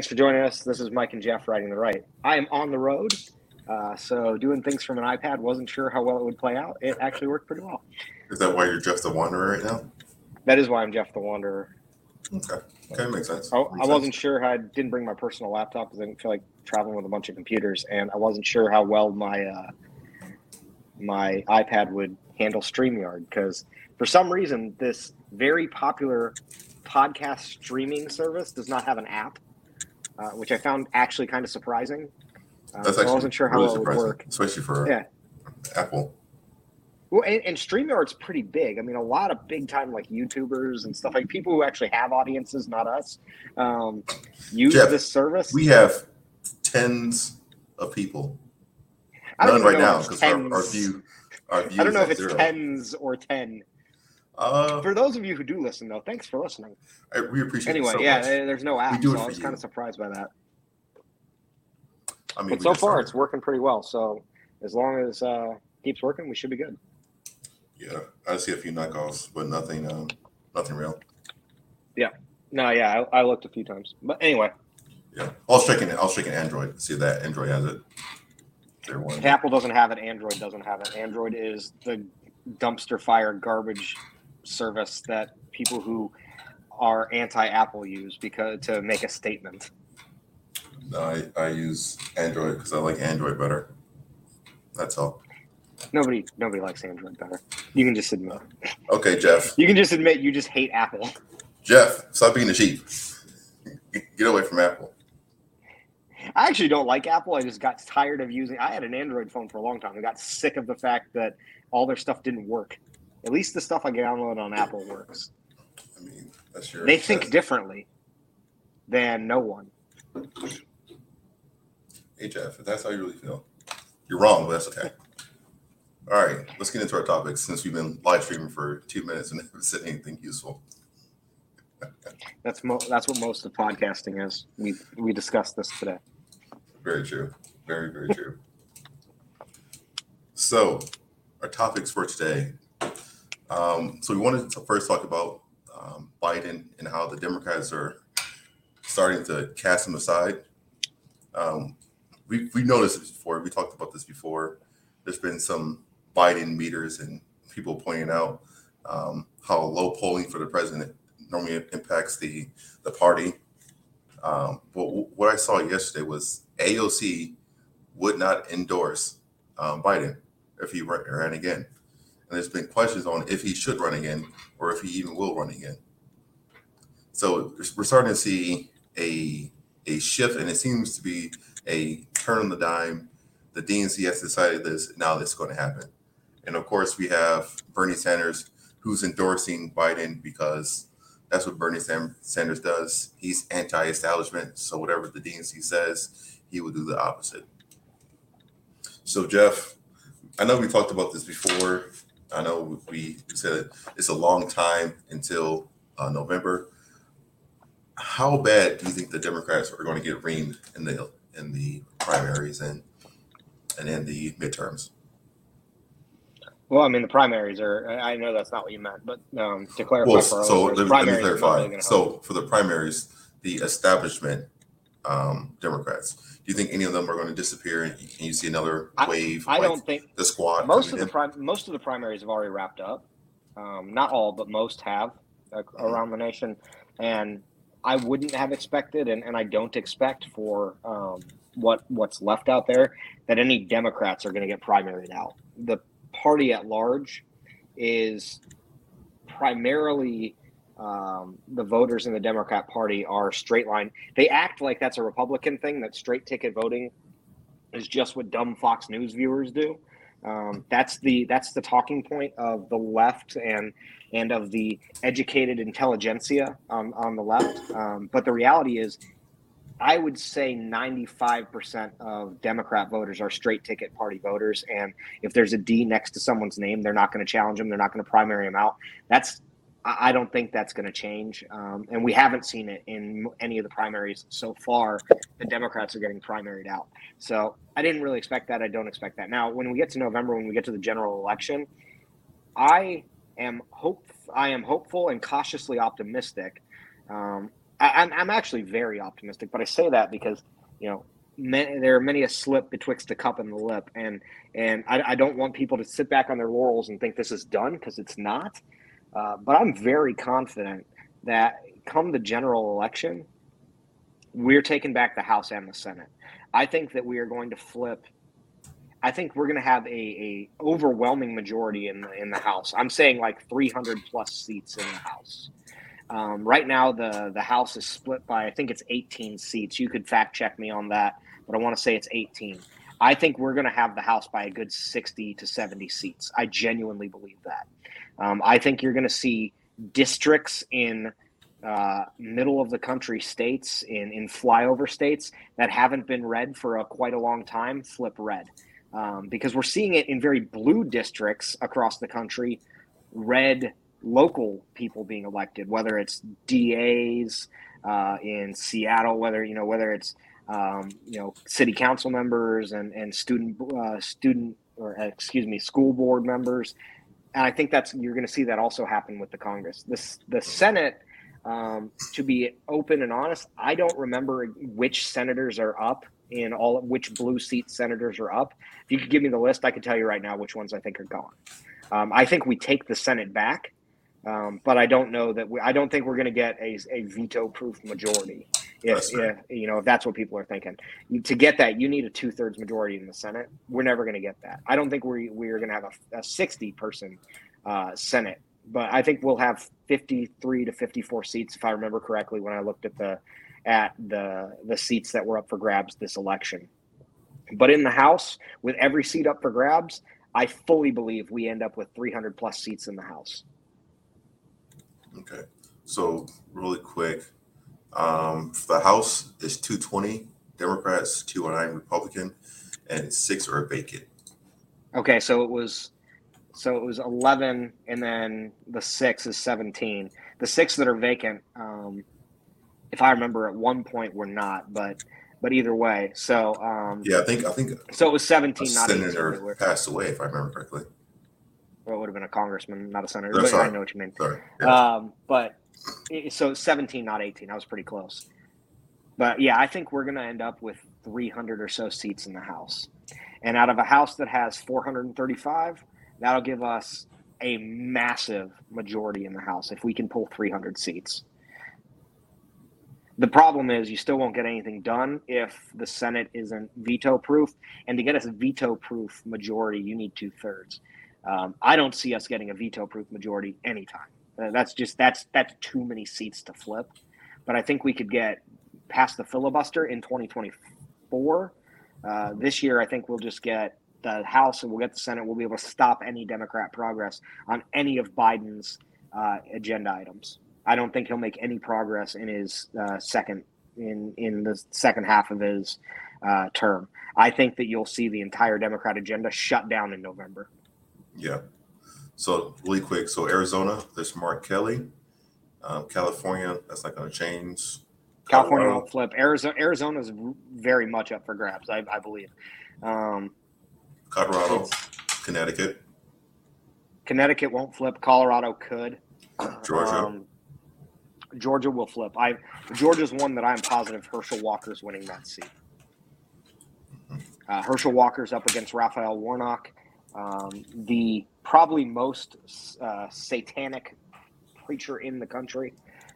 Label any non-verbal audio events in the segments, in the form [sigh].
Thanks for joining us. This is Mike and Jeff riding the right. I am on the road, uh, so doing things from an iPad. Wasn't sure how well it would play out. It actually worked pretty well. Is that why you're Jeff the Wanderer right now? That is why I'm Jeff the Wanderer. Okay. Okay, makes sense. I, Makes I sense. wasn't sure. how I didn't bring my personal laptop because I didn't feel like traveling with a bunch of computers, and I wasn't sure how well my uh, my iPad would handle StreamYard because for some reason this very popular podcast streaming service does not have an app, uh, which I found actually kind of surprising. Uh, That's actually I wasn't sure how really it would work. especially for Yeah. Apple. Well, and, and StreamYard's pretty big. I mean, a lot of big time like YouTubers and stuff like people who actually have audiences, not us, um, use Jeff, this service. We have tens of people. None right now because our, our view, I don't know if it's zero. tens or ten. Uh, For those of you who do listen, though, thanks for listening. I, we appreciate Anyway, it so yeah, much. there's no app, so I was you. kind of surprised by that. I mean, But so far, started. it's working pretty well. So as long as uh, keeps working, we should be good. yeah. I see a few knockoffs, but nothing, um, nothing real. Yeah. No, yeah, I, I looked a few times, but anyway, Yeah, I was checking. I'll was checking Android see if that Android has it. One. Apple doesn't have it, Android doesn't have it. Android is the dumpster fire garbage service that people who are anti-Apple use because to make a statement. No, I, I use Android because I like Android better. That's all. Nobody, nobody likes Android better. You can just admit. Okay, Jeff. You can just admit you just hate Apple. Jeff, stop being a sheep. Get away from Apple. I actually don't like Apple. I just got tired of using. I had an Android phone for a long time. I got sick of the fact that all their stuff didn't work. At least the stuff I download on Apple works. I mean, that's your. They think differently than no one. Hey, Jeff, if that's how you really feel, you're wrong, but that's okay. All right, let's get into our topics since we've been live streaming for two minutes and [laughs] haven't said anything useful. [laughs] That's mo- that's what most of podcasting is. We we discussed this today. Very true. Very, very true. So, our topics for today. Um, so, we wanted to first talk about um, Biden and how the Democrats are starting to cast him aside. Um, we, we noticed this before. We talked about this before. There's been some Biden meters and people pointing out um, how low polling for the president normally impacts the, the party. Um, but what I saw yesterday was AOC would not endorse um, Biden if he ran again. And there's been questions on if he should run again or if he even will run again. So we're starting to see a a shift, and it seems to be a turn on the dime. The DNC has decided this now. This is going to happen, and of course we have Bernie Sanders, who's endorsing Biden because that's what Bernie Sanders does. He's anti-establishment, so whatever the DNC says, he will do the opposite. So, Jeff, I know we talked about this before. I know we said it's a long time until uh, November. How bad do you think the Democrats are going to get reamed in the in the primaries and and in the midterms? Well, I mean, the primaries are. I know that's not what you meant, but um, to clarify Well, for so let me, let me primaries are not clarify. really. So for the primaries, the establishment um, Democrats, do you think any of them are going to disappear and you see another wave? I like don't think the squad. most of the prim- most of the primaries have already wrapped up. Um, not all, but most have uh, around the nation, and I wouldn't have expected, and, and I don't expect for um, what what's left out there that any Democrats are going to get primaried out. The party at large is primarily um, the voters in the Democrat Party are straight line. They act like that's a Republican thing. That straight ticket voting is just what dumb Fox News viewers do. Um, that's the that's the talking point of the left and and of the educated intelligentsia on, on the left. Um, but the reality is, I would say 95% of Democrat voters are straight ticket party voters. And if there's a D next to someone's name, they're not going to challenge them. They're not going to primary them out. That's I don't think that's going to change. Um, and we haven't seen it in any of the primaries so far. The Democrats are getting primaried out. So I didn't really expect that. I don't expect that. Now, when we get to November, when we get to the general election, I am hope I am hopeful and cautiously optimistic. Um, I, am I'm, I'm actually very optimistic, but I say that because you know many, there are many a slip betwixt the cup and the lip, and and I, I don't want people to sit back on their laurels and think this is done because it's not. Uh, but I'm very confident that come the general election, we're taking back the House and the Senate. I think that we are going to flip. I think we're going to have a, a overwhelming majority in the in the House. I'm saying like 300 plus seats in the House. Um, right now, the the House is split by I think it's 18 seats. You could fact check me on that, but I want to say it's 18. I think we're going to have the House by a good 60 to 70 seats. I genuinely believe that. Um, I think you're going to see districts in uh, middle of the country states, in, in flyover states that haven't been red for a, quite a long time, flip red. Um, because we're seeing it in very blue districts across the country, red local people being elected, whether it's DAs uh, in Seattle, whether you know whether it's um, you know city council members and and student uh, student or excuse me school board members, and I think that's you're going to see that also happen with the Congress. This the Senate. Um, to be open and honest, I don't remember which senators are up in all of which blue seat senators are up. If you could give me the list, I could tell you right now which ones I think are gone. Um, I think we take the Senate back um, but I don't know that we, I don't think we're going to get a, a veto proof majority. If, if, you know if that's what people are thinking, to get that you need a two thirds majority in the Senate. We're never going to get that. I don't think we we are going to have a, a sixty person uh, Senate, but I think we'll have fifty three to fifty four seats if I remember correctly when I looked at the at the the seats that were up for grabs this election. But in the House, with every seat up for grabs, I fully believe we end up with 300 plus seats in the House. Okay. So really quick, um, the House is 220 Democrats, 209 Republican, and six are vacant. Okay, so it was so it was 11 and then the six is 17 the six that are vacant um, if i remember at one point were not but but either way so um, yeah i think i think so it was 17 not a senator passed away if i remember correctly well, it would have been a congressman, not a senator. No, I know what you mean. Sorry. Yeah. Um, but so 17, not 18. I was pretty close. But yeah, I think we're going to end up with 300 or so seats in the House. And out of a House that has 435, that'll give us a massive majority in the House if we can pull 300 seats. The problem is you still won't get anything done if the Senate isn't veto proof. And to get us a veto proof majority, you need two thirds. Um, I don't see us getting a veto-proof majority anytime. Uh, that's just that's that's too many seats to flip. But I think we could get past the filibuster in 2024. Uh, this year, I think we'll just get the House and we'll get the Senate. We'll be able to stop any Democrat progress on any of Biden's uh, agenda items. I don't think he'll make any progress in his uh, second in in the second half of his uh, term. I think that you'll see the entire Democrat agenda shut down in November. Yeah. So really quick, so Arizona, there's Mark Kelly. Um, California, that's not going to change. California won't flip. Arizona, Arizona's very much up for grabs, I, I believe. Um, Colorado, Connecticut. Connecticut won't flip. Colorado could. Georgia. Um, Georgia will flip. I Georgia's one that I'm positive Herschel Walker's winning that seat. Mm-hmm. Uh, Herschel Walker's up against Raphael Warnock um, the probably most uh, satanic preacher in the country,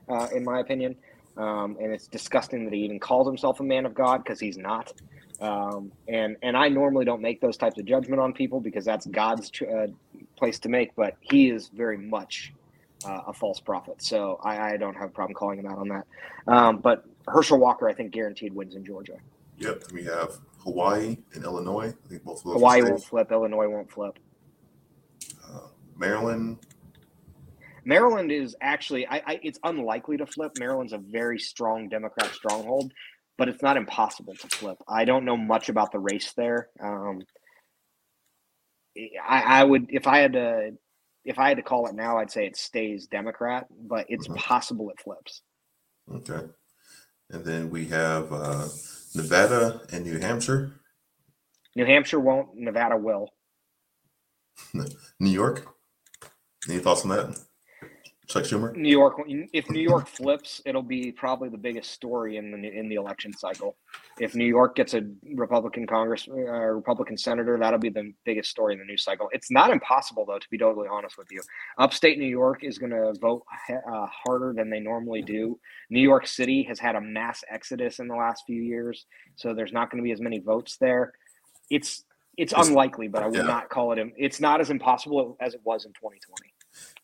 uh, in my opinion. Um, and it's disgusting that he even calls himself a man of God because he's not. Um, and and I normally don't make those types of judgment on people because that's God's uh, place to make. But he is very much uh, a false prophet, so I, I, don't have a problem calling him out on that. Um, but Herschel Walker, I think, guaranteed wins in Georgia. Yep, we have Hawaii and Illinois. I think both of those. Hawaii won't flip. Illinois won't flip. Maryland. Maryland is actually, I, I, it's unlikely to flip. Maryland's a very strong Democrat stronghold, but it's not impossible to flip. I don't know much about the race there. Um, I, I would, if I had to, if I had to call it now, I'd say it stays Democrat, but it's mm-hmm. possible it flips. Okay, and then we have. Uh, Nevada and New Hampshire. New Hampshire won't. Nevada will. [laughs] New York. Any thoughts on that? Chuck Schumer. New York, if New York flips, it'll be probably the biggest story in the in the election cycle. If New York gets a Republican Congress, uh, Republican senator, that'll be the biggest story in the news cycle. It's not impossible, though, to be totally honest with you. Upstate New York is going to vote uh, harder than they normally do. New York City has had a mass exodus in the last few years, so there's not going to be as many votes there. It's it's, it's unlikely, but I would yeah. not call it. It's not as impossible as it was in 2020.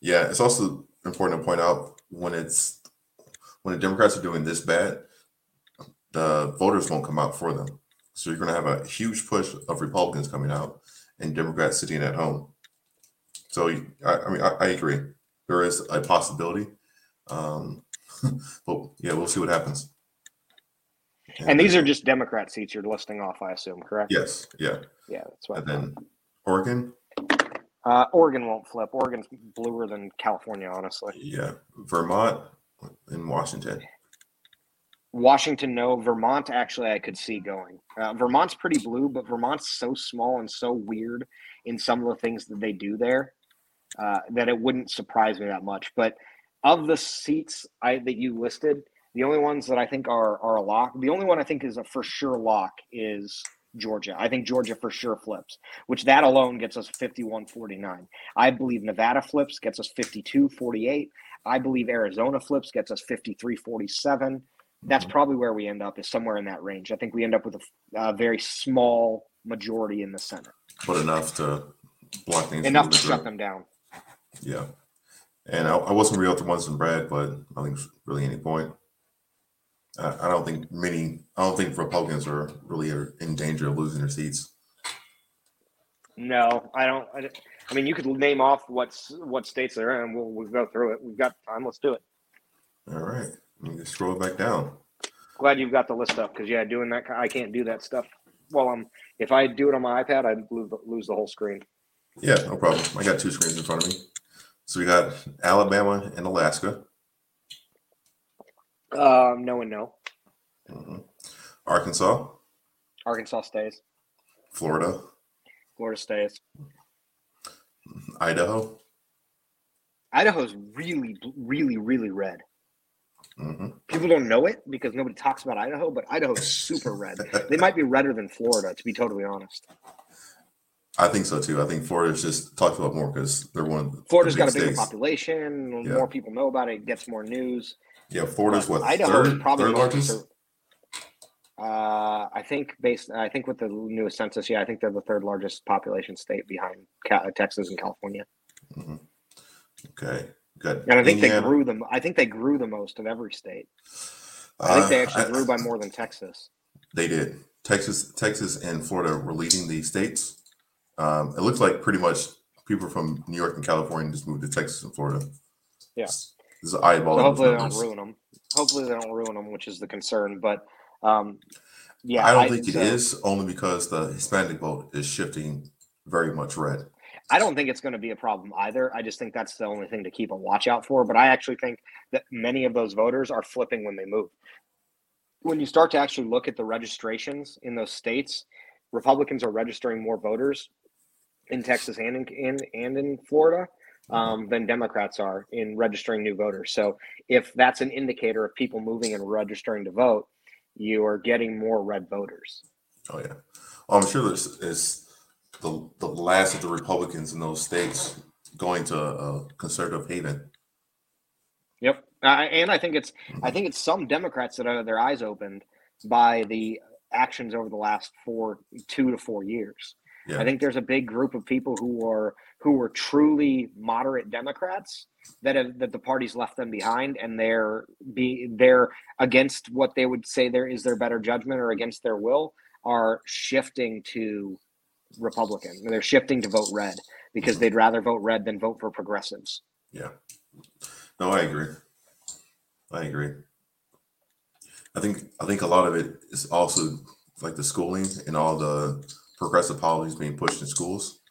Yeah, it's also important to point out when it's when the Democrats are doing this bad, the voters won't come out for them. So you're going to have a huge push of Republicans coming out and Democrats sitting at home. So I, I mean, I, I, agree. There is a possibility, um, [laughs] but yeah, we'll see what happens. And, and these are just Democrat seats you're listing off, I assume, correct? Yes. Yeah. Yeah, that's what. And then Oregon. Uh, Oregon won't flip. Oregon's bluer than California, honestly. Yeah, Vermont and Washington. Washington, no. Vermont, actually, I could see going. Uh, Vermont's pretty blue, but Vermont's so small and so weird in some of the things that they do there uh, that it wouldn't surprise me that much. But of the seats I that you listed, the only ones that I think are are a lock. The only one I think is a for sure lock is Georgia. I think Georgia for sure flips, which that alone gets us 51 49. I believe Nevada flips, gets us 52 48. I believe Arizona flips, gets us 53 47. That's mm-hmm. probably where we end up, is somewhere in that range. I think we end up with a, a very small majority in the Senate. But enough to block things. Enough to shut them down. Yeah. And I, I wasn't real to ones and Brad, but I think really any point. I don't think many. I don't think Republicans are really in danger of losing their seats. No, I don't. I, I mean, you could name off what's what states they're in. We'll, we'll go through it. We've got time. Let's do it. All right. Let me just scroll back down. Glad you've got the list up because yeah, doing that I can't do that stuff. Well, I'm if I do it on my iPad, I'd lose, lose the whole screen. Yeah, no problem. I got two screens in front of me. So we got Alabama and Alaska. Um, no and no. Mm-hmm. Arkansas. Arkansas stays. Florida. Florida stays. Idaho. Idaho's really, really, really red. Mm-hmm. People don't know it because nobody talks about Idaho, but Idaho's super red. They might be redder than Florida, to be totally honest. I think so too. I think Florida's just talked about more because they're one of the Florida's got a bigger states. population. Yeah. More people know about it. Gets more news. Yeah, Florida's what Idaho third, probably third largest. Uh, I think based, I think with the newest census, yeah, I think they're the third largest population state behind Texas and California. Mm-hmm. Okay, good. And I think Indiana. they grew them. I think they grew the most of every state. I think they uh, actually uh, grew by more than Texas. They did. Texas, Texas, and Florida were leading the states. Um, it looks like pretty much people from New York and California just moved to Texas and Florida. Yeah. This is eyeball. Hopefully they don't ruin them. Hopefully they don't ruin them, which is the concern. But um, yeah, I don't I, think it so, is only because the Hispanic vote is shifting very much red. I don't think it's going to be a problem either. I just think that's the only thing to keep a watch out for. But I actually think that many of those voters are flipping when they move. When you start to actually look at the registrations in those states, Republicans are registering more voters in Texas and in, in and in Florida um, than Democrats are in registering new voters. So if that's an indicator of people moving and registering to vote, you are getting more red voters. Oh yeah, well, I'm sure this is the the last of the Republicans in those states going to a conservative haven. Yep, uh, and I think it's mm-hmm. I think it's some Democrats that have their eyes opened by the actions over the last four two to four years. Yeah. I think there's a big group of people who are who were truly moderate Democrats that have that the party's left them behind, and they're be they're against what they would say there is their better judgment or against their will are shifting to Republican. They're shifting to vote red because mm-hmm. they'd rather vote red than vote for progressives. Yeah. No, I agree. I agree. I think I think a lot of it is also like the schooling and all the progressive policies being pushed in schools.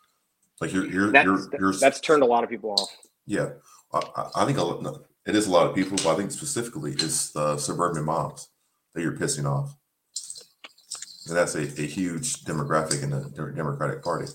Like you're, you're, that's, you're, you're that's turned a lot of people off. Yeah, I, I think a lot, it is a lot of people, but I think specifically it's the suburban moms that you're pissing off, and that's a, a huge demographic in the Democratic Party.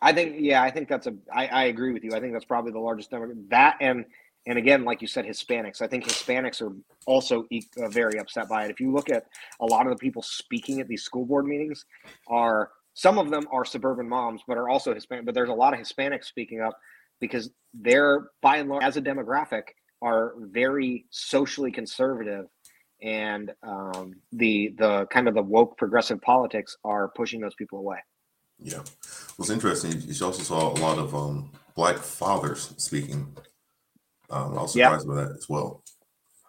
I think, yeah, I think that's a. I, I agree with you. I think that's probably the largest demographic. That and and again, like you said, Hispanics. I think Hispanics are also uh, very upset by it. If you look at a lot of the people speaking at these school board meetings, are some of them are suburban moms, but are also Hispanic. But there's a lot of Hispanics speaking up because they're by and large, as a demographic, are very socially conservative, and um, the the kind of the woke progressive politics are pushing those people away. Yeah, what's interesting, you also saw a lot of um, black fathers speaking um, I was surprised by that as well.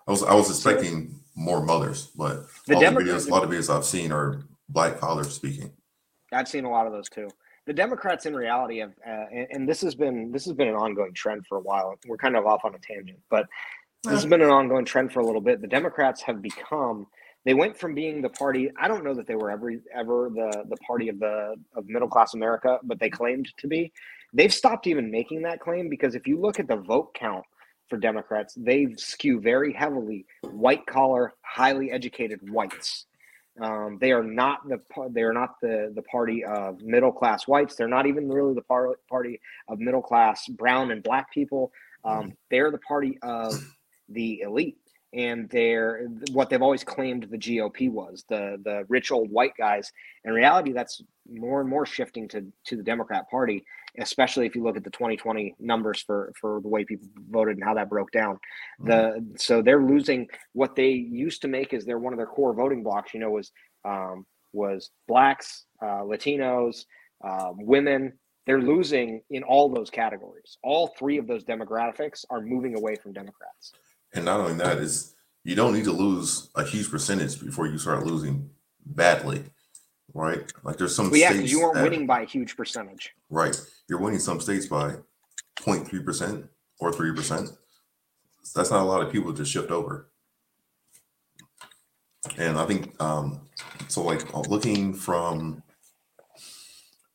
I was I was expecting more mothers, but the the videos, a lot of videos I've seen are black fathers speaking. I've seen a lot of those too. The Democrats, in reality, have, uh, and, and, this has been this has been an ongoing trend for a while. We're kind of off on a tangent, but this has been an ongoing trend for a little bit. The Democrats have become they went from being the party i don't know that they were ever ever the the party of the of middle class america but they claimed to be they've stopped even making that claim because if you look at the vote count for Democrats, they skew very heavily white collar, highly educated whites. Um, they are not the they are not the the party of middle class whites. They're not even really the par- party of middle class brown and black people. Um, they're the party of the elite, and they're what they've always claimed the GOP was the the rich old white guys. In reality, that's more and more shifting to to the Democrat Party especially if you look at the 2020 numbers for for the way people voted and how that broke down. Mm-hmm. The so they're losing what they used to make as their one of their core voting blocks. You know, was um, was blacks, uh, Latinos, uh, women. They're losing in all those categories. All three of those demographics are moving away from Democrats. And not only that is you don't need to lose a huge percentage before you start losing badly right? Like there's some well, yeah, states you weren't winning by a huge percentage. Right. You're winning some states by 0.3% or 3%. That's not a lot of people to shift over. And I think um so like uh, looking from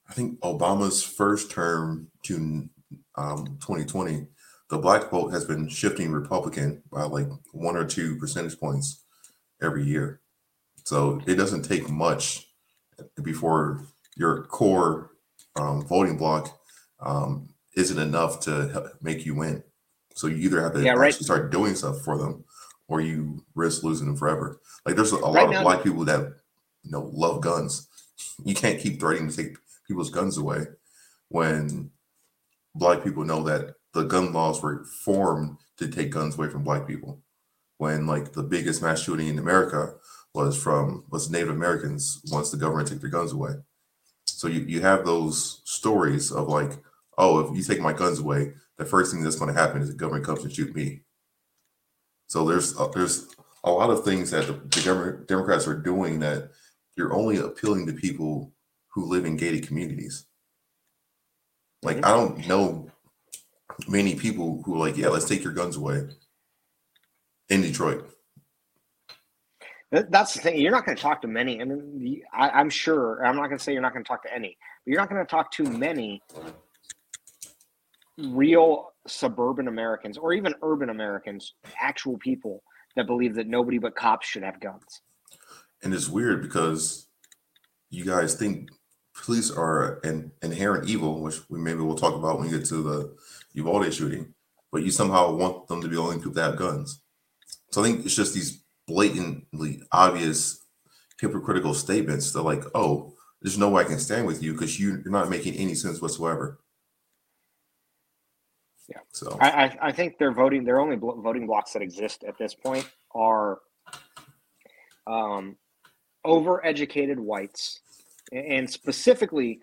I think Obama's first term to um 2020, the black vote has been shifting Republican by like one or two percentage points every year. So it doesn't take much before your core um, voting block um, isn't enough to make you win. So you either have to yeah, right. start doing stuff for them, or you risk losing them forever. Like there's a, a right lot now, of black people that you know love guns. You can't keep threatening to take people's guns away when black people know that the gun laws were formed to take guns away from black people. When like the biggest mass shooting in America was from was Native Americans once the government took their guns away. So you, you have those stories of like, oh, if you take my guns away, the first thing that's going to happen is the government comes and shoot me. So there's uh, there's a lot of things that the, the Democrats are doing that you're only appealing to people who live in gated communities. Like I don't know many people who are like, yeah, let's take your guns away in Detroit. That's the thing. You're not going to talk to many. I mean, I, am sure. I'm not going to say you're not going to talk to any, but you're not going to talk to many real suburban Americans or even urban Americans, actual people that believe that nobody but cops should have guns. And it's weird because you guys think police are an inherent evil, which we maybe we'll talk about when we get to the Uvalde shooting, but you somehow want them to be the only people that have guns. So I think it's just these blatantly obvious hypocritical statements. They're like, oh, there's no way I can stand with you because you, you're not making any sense whatsoever. Yeah. So I, I think they're voting. Their only voting blocks that exist at this point are um, overeducated whites, and specifically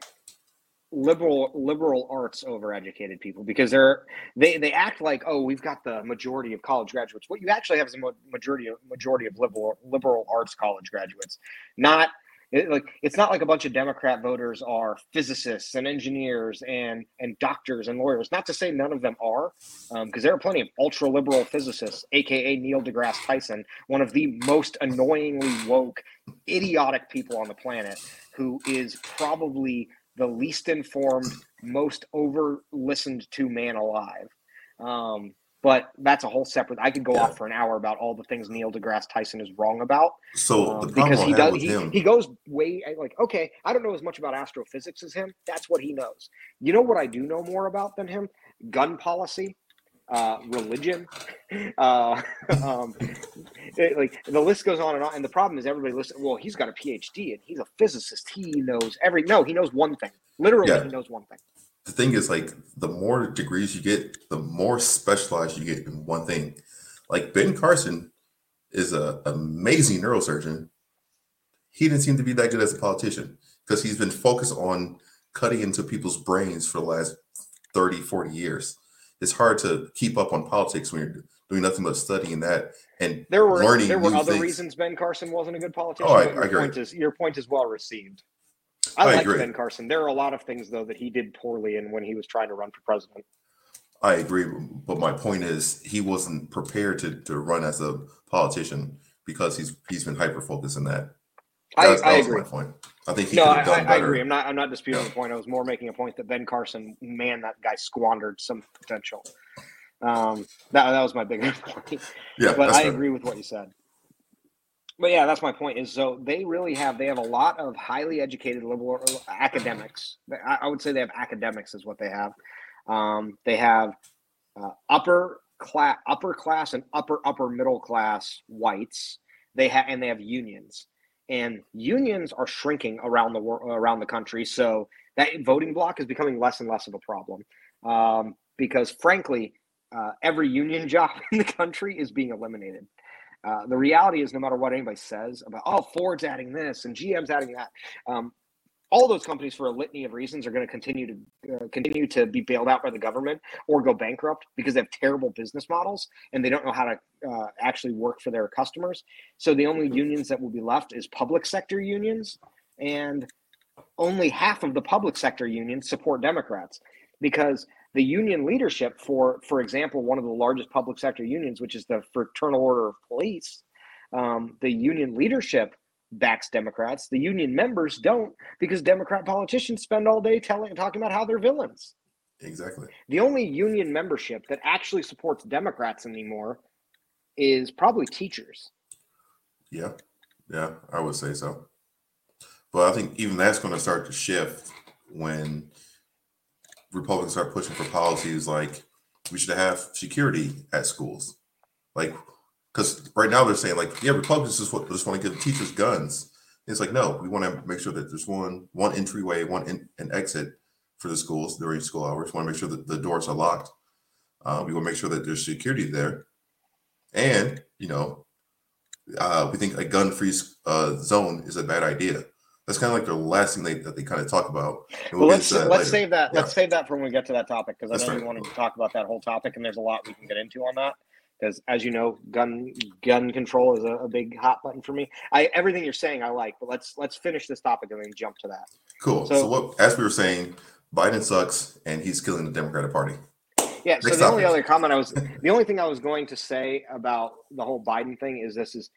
liberal liberal arts overeducated people because they're they they act like oh we've got the majority of college graduates. What you actually have is a majority of majority of liberal liberal arts college graduates not it, like it's not like a bunch of democrat voters are physicists and engineers and and doctors and lawyers not to say none of them are because um, there are plenty of ultra liberal physicists aka neil degrasse tyson one of the most annoyingly woke idiotic people on the planet who is probably the least informed, most over listened to man alive. Um, but that's a whole separate. I could go yeah. off for an hour about all the things Neil deGrasse Tyson is wrong about. So um, because he does, he, him. he goes way like okay. I don't know as much about astrophysics as him. That's what he knows. You know what I do know more about than him? Gun policy. uh, religion. [laughs] Uh, [laughs] um, it, like the list goes on and on. And the problem is everybody listens. Well, he's got a PhD and he's a physicist. He knows every. No, he knows one thing. Literally, Yeah. he knows one thing. The thing is like the more degrees you get, the more specialized you get in one thing. Like Ben Carson is a amazing neurosurgeon. He didn't seem to be that good as a politician because he's been focused on cutting into people's brains for the last 30, 40 years. It's hard to keep up on politics when you're doing nothing but studying that and There were learning there were other things. reasons Ben Carson wasn't a good politician. Oh, I- your I agree. point is your point is well received. I, I like agree. Ben Carson. There are a lot of things though that he did poorly in when he was trying to run for president. I agree, but my point is he wasn't prepared to, to run as a politician because he's he's been hyper focused in that. I, That's- I that was agree. my point. I think he No, could I, have I, I agree. I'm not. I'm not disputing Yeah. the point. I was more making a point that Ben Carson, man, that guy squandered some potential. Um, that that was my bigger [laughs] point. Yeah, but I fair. agree with what you said. But yeah, that's my point. Is so they really have they have a lot of highly educated liberal academics. I, I would say they have academics is what they have. Um, they have uh, upper class, upper class, and upper upper middle class whites. They have and they have unions, and unions are shrinking around the world around the country. So that voting block is becoming less and less of a problem um, because, frankly, uh, every union [laughs] job in the country is being eliminated. Uh, the reality is, no matter what anybody says about, oh, Ford's adding this and GM's adding that, um, all those companies, for a litany of reasons, are going to continue to uh, continue to be bailed out by the government or go bankrupt because they have terrible business models and they don't know how to uh, actually work for their customers. So the only unions that will be left is public sector unions, and only half of the public sector unions support Democrats because the union leadership for for example one of the largest public sector unions which is the fraternal order of police um, the union leadership backs democrats the union members don't because democrat politicians spend all day telling talking about how they're villains Exactly. the only union membership that actually supports democrats anymore is probably teachers Yeah, yeah, I would say so. But I think even that's going to start to shift when Republicans start pushing for policies like we should have security at schools, like because right now they're saying like yeah, Republicans just want, just want to give teachers guns. It's like no, we want to make sure that there's one one entryway, one in, an exit for the schools during school hours. We want to make sure that the doors are locked. Uh, we want to make sure that there's security there, and you know uh, we think a gun-free uh, zone is a bad idea. That's kind of like the last thing they, that they kind of talk about. Well let's let's later. save that Yeah. let's save that for when we get to that topic because i know you right. wanted to talk about that whole topic and there's a lot we can get into on that because as you know gun gun control is a, a big hot button for me i everything you're saying i like but let's let's finish this topic and then jump to that Cool. So, So- what, as we were saying, Biden sucks and he's killing the Democratic Party. Yeah. So Next the only other comment I was, the only thing I was going to say about the whole Biden thing is this is,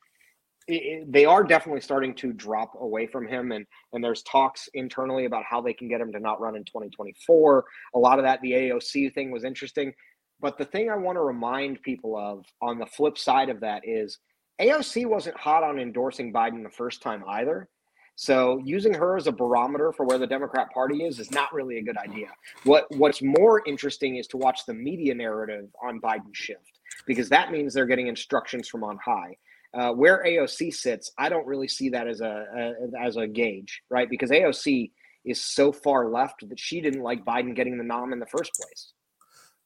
they are definitely starting to drop away from him, and and there's talks internally about how they can get him to not run in 2024. A lot of that, the AOC thing was interesting, but the thing I want to remind people of on the flip side of that is AOC wasn't hot on endorsing Biden the first time either. So using her as a barometer for where the Democrat Party is is not really a good idea. What what's more interesting is to watch the media narrative on Biden shift because that means they're getting instructions from on high. Uh, where AOC sits, I don't really see that as a, a as a gauge, right? Because AOC is so far left that she didn't like Biden getting the nom in the first place.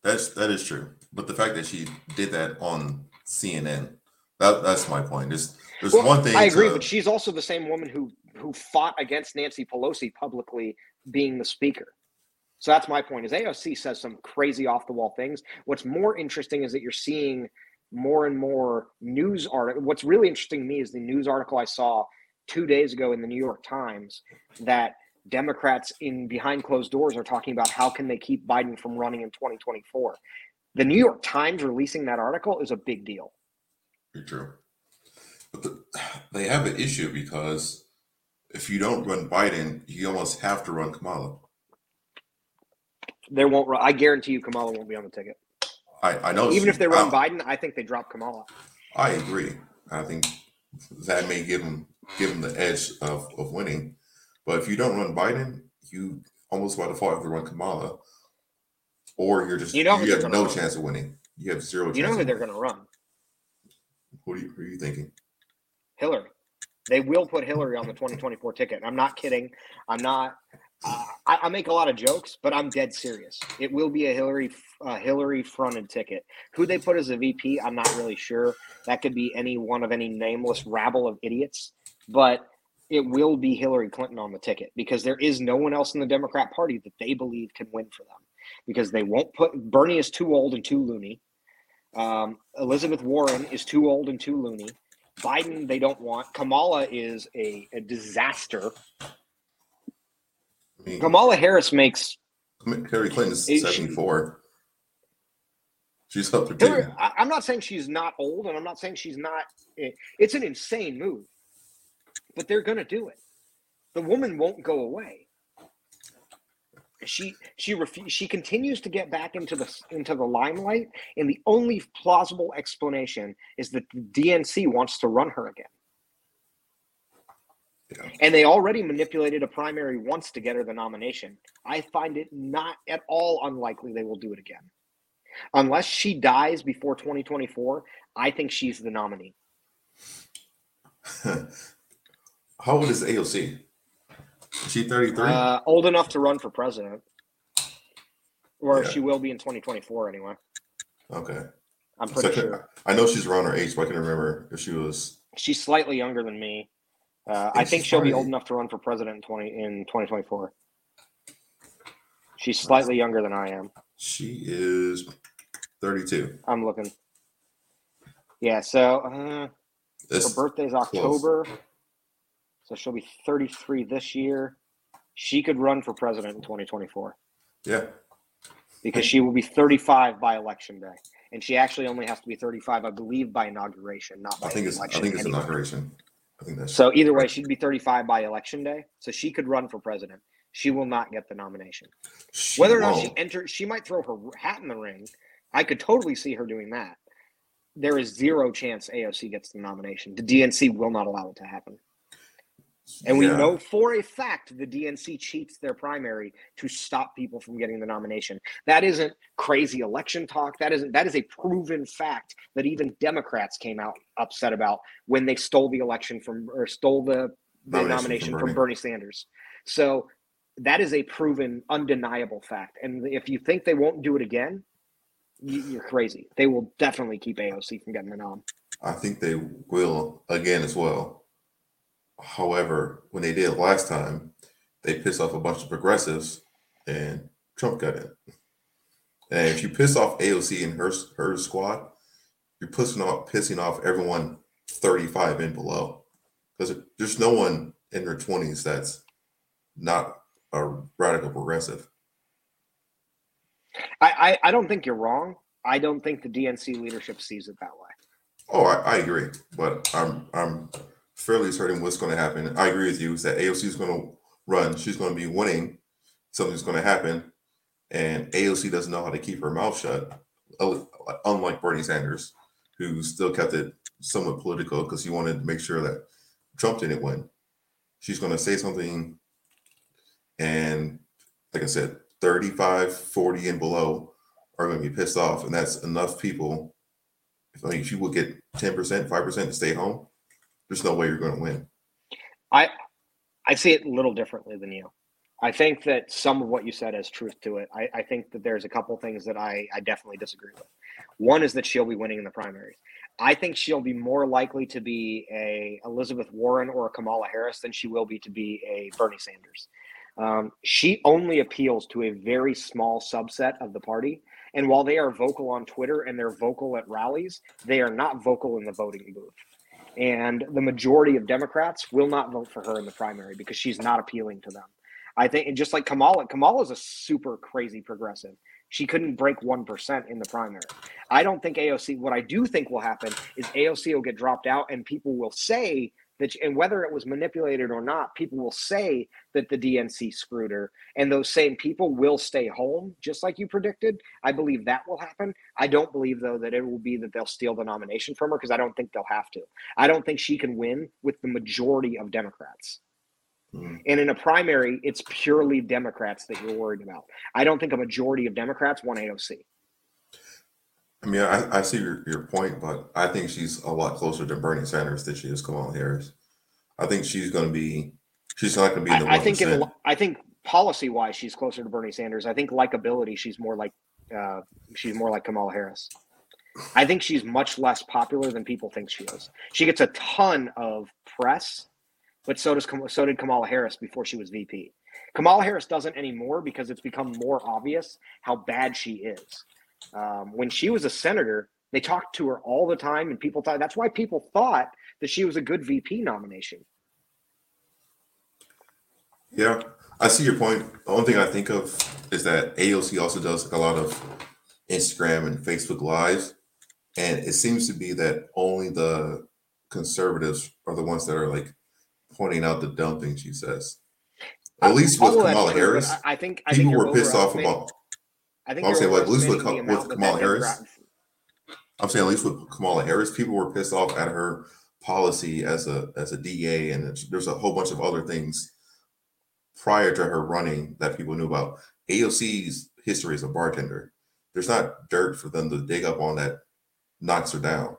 That's that is true. But the fact that she did that on CNN, that that's my point. There's there's Well, one thing. I agree, to- but she's also the same woman who who fought against Nancy Pelosi publicly being the speaker. So that's my point. Is AOC says some crazy off the wall things. What's more interesting is that you're seeing more and more news article. What's really interesting to me is the news article I saw two days ago in the New York Times that Democrats in behind closed doors are talking about how can they keep Biden from running in 2024. The New York Times releasing that article is a big deal. Very true. But the, [sighs] they have an issue because if you don't run Biden, you almost have to run Kamala. They won't. Run, I guarantee you, Kamala won't be on the ticket. I, I know. Even if they run I, Biden, I think they drop Kamala. I agree. I think that may give them give them the edge of, of winning. But if you don't run Biden, you almost by default have to run Kamala, or you're just You you, know they're have no run. chance of winning. you have zero. You know who they're going to run? Who, are you, who are you thinking? Hillary. They will put Hillary on the 2024 ticket. I'm not kidding. I'm not. I, I make a lot of jokes, but I'm dead serious. It will be a Hillary uh, Hillary fronted ticket. Who they put as a VP, I'm not really sure. That could be any one of any nameless rabble of idiots, but it will be Hillary Clinton on the ticket because there is no one else in the Democrat Party that they believe can win for them because they won't put Bernie is too old and too loony. Um, Elizabeth Warren is too old and too loony. Biden, they don't want. Kamala is a, a disaster. I mean, Kamala Harris makes Hillary Clinton is Is she- 74. She's up to Hillary, date. I, I'm not saying she's not old, and I'm not saying she's not. eh, It's an insane move, but they're going to do it. The woman won't go away. She she refu- she continues to get back into the into the limelight, and the only plausible explanation is that the DNC wants to run her again. Yeah. And they already manipulated a primary once to get her the nomination. I find it not at all unlikely they will do it again. Unless she dies before 2024, I think she's the nominee. [laughs] How old is AOC? Is she 33? Uh, old enough to run for president. Or Yeah. she will be in 2024 anyway. okay. I'm pretty could- sure. I know she's around her age, but I can remember if she was. She's slightly younger than me. Uh, I think she'll be old enough to run for president in 20 in 2024. She's slightly younger than I am. She is 32. I'm looking. Yeah, so uh, her birthday's October, so she'll be 33 this year. She could run for president in 2024 yeah. because she will be 35 by election day, and she actually only has to be 35, I believe, by inauguration, not by I think it's I think it's anyway. inauguration. I think that's So either way, she'd be 35 by election day, so she could run for president. She will not get the nomination. she Whether or not she won't. enters, she might throw her hat in the ring. I could totally see her doing that. There is zero chance AOC gets the nomination. The DNC will not allow it to happen. And we Yeah. know for a fact the DNC cheats their primary to stop people from getting the nomination. That isn't crazy election talk. That isn't that is a proven fact that even Democrats came out upset about when they stole the election from or stole the, the Nomination from nomination from Bernie. Bernie Sanders. So that is a proven, undeniable fact. And if you think they won't do it again, you- you're crazy. They will definitely keep AOC from getting the nom. I think they will again as well. However, when they did last time, they pissed off a bunch of progressives, and Trump got in. And if you piss off AOC and her her squad, you're pissing off pissing off everyone 35 and below, because there's no one in their 20s that's not a radical progressive. I, I, I don't think you're wrong. I don't think the DNC leadership sees it that way. Oh, I, I agree, but I'm I'm fairly certain what's going to happen. I agree with you is that AOC is going to run. She's going to be winning. Something's going to happen, and AOC doesn't know how to keep her mouth shut. uh, Unlike Bernie Sanders, who still kept it somewhat political because he wanted to make sure that Trump didn't win. She's going to say something, and like I said, 35, 40, and below are going to be pissed off, and that's enough people I mean, you would get 10%, 5% to stay home, there's no way you're going to win. I I see it a little differently than you. I think that some of what you said has truth to it. I, I think that there's a couple things that I, I definitely disagree with. One is that she'll be winning in the primaries. I think she'll be more likely to be a Elizabeth Warren or a Kamala Harris than she will be to be a Bernie Sanders. Um, she only appeals to a very small subset of the party. And while they are vocal on Twitter and they're vocal at rallies, they are not vocal in the voting booth. And the majority of Democrats will not vote for her in the primary because she's not appealing to them. I think, and just like Kamala, Kamala is a super crazy progressive. She couldn't break 1% in the primary. I don't think AOC, what I do think will happen is AOC will get dropped out and people will say that, and whether it was manipulated or not, people will say that the DNC screwed her. And those same people will stay home, just like you predicted. I believe that will happen. I don't believe, though, that it will be that they'll steal the nomination from her because I don't think they'll have to. I don't think she can win with the majority of Democrats. Mm. And in a primary, it's purely Democrats that you're worried about. I don't think a majority of Democrats want AOC. I mean, I, I see your, your point, but I think she's a lot closer to Bernie Sanders than she is Kamala Harris. I think she's going to be. She's not going to be the. I, I think. In, I think policy wise, she's closer to Bernie Sanders. I think likability, she's more like. Uh, she's more like Kamala Harris. I think she's much less popular than people think she is. She gets a ton of press, but so does so did Kamala Harris before she was VP. Kamala Harris doesn't anymore because it's become more obvious how bad she is. Um, when she was a senator, they talked to her all the time, and people thought that's why people thought that she was a good VP nomination. Yeah, I see your point. The only thing I think of is that AOC also does a lot of Instagram and Facebook lives, and it seems to be that only the conservatives are the ones that are like pointing out the dumb things she says. At least with Kamala Harris, I think I people think were pissed off about. I think I'm saying like at least with, with Kamala Harris. I'm saying at least with Kamala Harris, people were pissed off at her policy as a as a DA, and there's a whole bunch of other things prior to her running that people knew about. AOC's history as a bartender. There's not dirt for them to dig up on that knocks her down.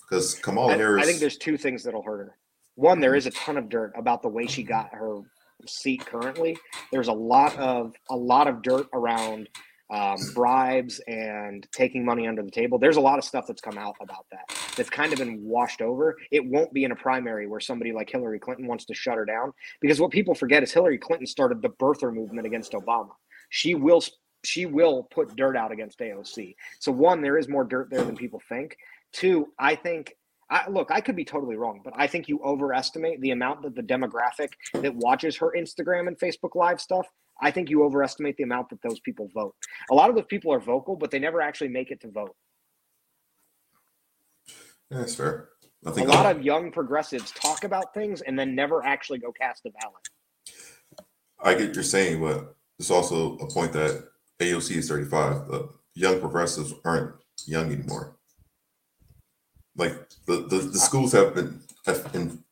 Because Kamala I, Harris. I think there's two things that'll hurt her. One, there is a ton of dirt about the way she got her seat currently. There's a lot of a lot of dirt around um, bribes and taking money under the table. There's a lot of stuff that's come out about that that's kind of been washed over. It won't be in a primary where somebody like Hillary Clinton wants to shut her down because what people forget is Hillary Clinton started the birther movement against Obama. She will she will put dirt out against AOC. So one, there is more dirt there than people think. Two, I think I, look, I could be totally wrong, but I think you overestimate the amount that the demographic that watches her Instagram and Facebook Live stuff. I think you overestimate the amount that those people vote. A lot of those people are vocal, but they never actually make it to vote. Yeah, that's fair. I think a lot of young progressives talk about things and then never actually go cast a ballot. I get you're saying, but it's also a point that AOC is 35. The young progressives aren't young anymore. Like the, the, the schools have been have been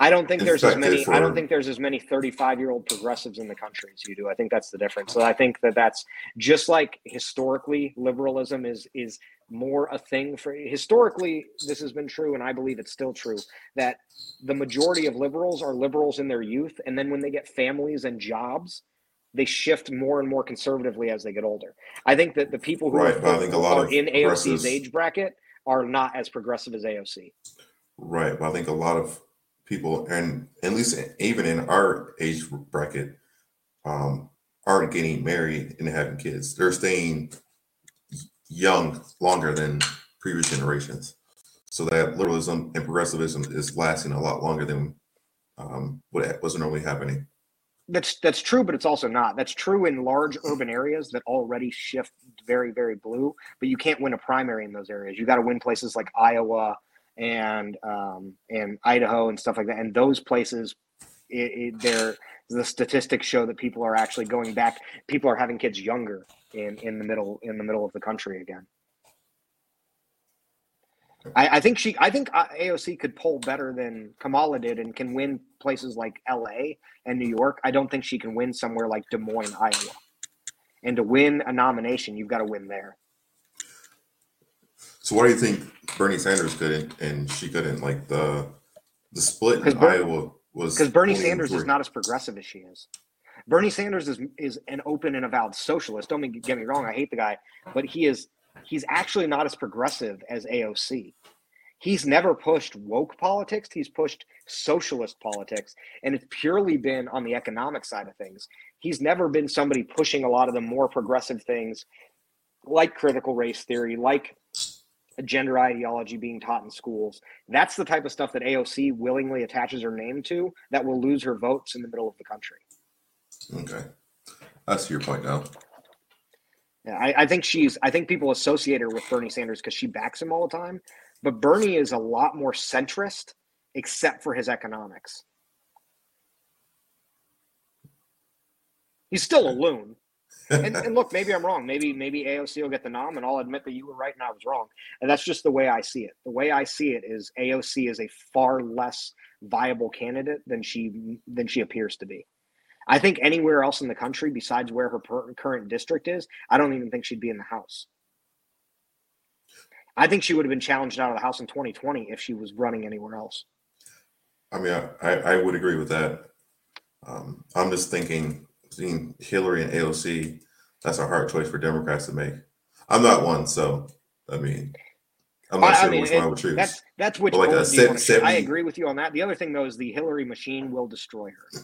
I don't think there's as many. I don't think there's as many 35 year old progressives in the country as you do. I think that's the difference. So I think that that's just like historically, liberalism is is more a thing for historically. This has been true, and I believe it's still true that the majority of liberals are liberals in their youth, and then when they get families and jobs, they shift more and more conservatively as they get older. I think that the people who right, are, I think a lot are in AOC's age bracket are not as progressive as AOC. Right, but I think a lot of people, and at least even in our age bracket, um, aren't getting married and having kids. They're staying young longer than previous generations. So that liberalism and progressivism is lasting a lot longer than um, what was normally happening. That's that's true, but it's also not. That's true in large urban areas that already shift very very blue, but you can't win a primary in those areas. You got to win places like Iowa and um, and Idaho and stuff like that. And those places, it, it, the statistics show that people are actually going back. People are having kids younger in in the middle in the middle of the country again. I, I, think she, I think uh, AOC could poll better than Kamala did and can win places like LA and New York. I don't think she can win somewhere like Des Moines, Iowa. And to win a nomination, you've got to win there. So, why do you think Bernie Sanders couldn't and she couldn't? Like the the split in Ber- Iowa was because Bernie Sanders is not as progressive as she is. Bernie Sanders is is an open and avowed socialist. Don't get me wrong, I hate the guy, but he is he's actually not as progressive as AOC. He's never pushed woke politics, he's pushed socialist politics, and it's purely been on the economic side of things. He's never been somebody pushing a lot of the more progressive things like critical race theory, like gender ideology being taught in schools. That's the type of stuff that AOC willingly attaches her name to that will lose her votes in the middle of the country. Okay. That's your point now. Yeah, I, I think she's. I think people associate her with Bernie Sanders because she backs him all the time. But Bernie is a lot more centrist, except for his economics. He's still a loon. And, and, look, maybe I'm wrong. Maybe maybe AOC will get the nom, and I'll admit that you were right and I was wrong. And that's just the way I see it. The way I see it is AOC is a far less viable candidate than she than she appears to be. I think anywhere else in the country besides where her per- current district is, I don't even think she'd be in the House. I think she would have been challenged out of the House in 2020 if she was running anywhere else. I mean, I, I, I would agree with that. Um, I'm just thinking, seeing Hillary and AOC, that's a hard choice for Democrats to make. I'm not one, so I mean, I'm not I, I sure mean, which it- one I would choose. that's that's which like vote a do you se- wanna choose. I agree with you on that. The other thing though is the Hillary machine will destroy her.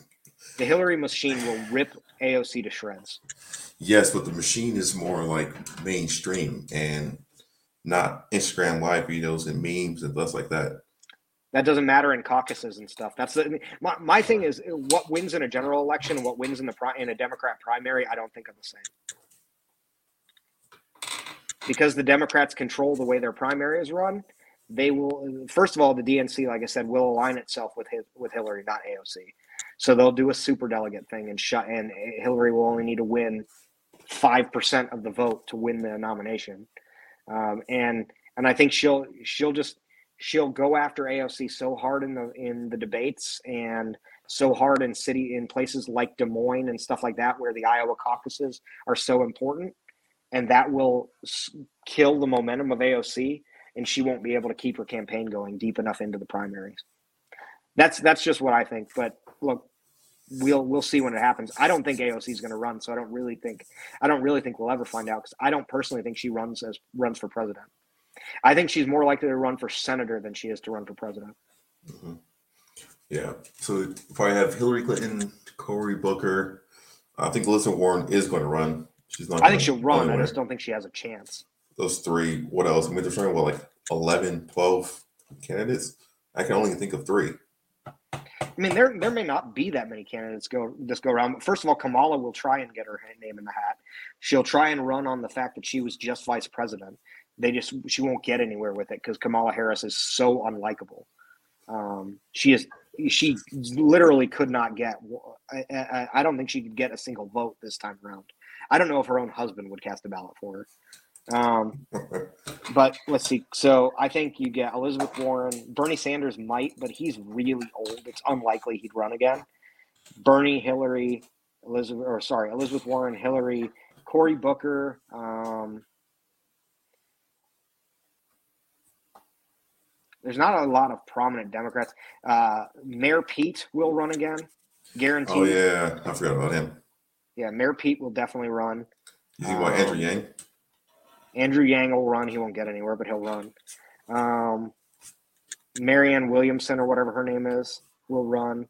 The Hillary machine will rip AOC to shreds. Yes, but the machine is more like mainstream and not Instagram live videos and memes and stuff like that. That doesn't matter in caucuses and stuff. That's the my, my thing is what wins in a general election what wins in the in a Democrat primary. I don't think are the same because the Democrats control the way their primary is run. They will first of all the DNC, like I said, will align itself with with Hillary, not AOC. So they'll do a super delegate thing and shut and Hillary will only need to win five percent of the vote to win the nomination. Um, and and I think she'll she'll just she'll go after AOC so hard in the in the debates and so hard in city in places like Des Moines and stuff like that where the Iowa caucuses are so important and that will kill the momentum of AOC and she won't be able to keep her campaign going deep enough into the primaries. That's that's just what I think, but look we'll we'll see when it happens. I don't think AOC is going to run, so I don't really think I don't really think we'll ever find out cuz I don't personally think she runs as runs for president. I think she's more likely to run for senator than she is to run for president. Mhm. Yeah. So if I have Hillary Clinton, Cory Booker, I think Elizabeth Warren is going to run. She's not. I think she'll run. I just don't think she has a chance. Those three. What else? I mean, there's only what like 11, 12 candidates. I can only think of three. I mean, there there may not be that many candidates go this go around. First of all, Kamala will try and get her name in the hat. She'll try and run on the fact that she was just vice president. They just she won't get anywhere with it because Kamala Harris is so unlikable. Um, she is she literally could not get. I, I, I don't think she could get a single vote this time around. I don't know if her own husband would cast a ballot for her. Um, [laughs] but let's see. So I think you get Elizabeth Warren. Bernie Sanders might, but he's really old. It's unlikely he'd run again. Bernie, Hillary, Elizabeth, or sorry, Elizabeth Warren, Hillary, Cory Booker. Um, there's not a lot of prominent Democrats. Uh, Mayor Pete will run again, guaranteed. oh yeah, I forgot about him. Yeah, Mayor Pete will definitely run. You think about Andrew Um, Yang? Andrew Yang will run. He won't get anywhere, but he'll run. Um, Marianne Williamson or whatever her name is will run.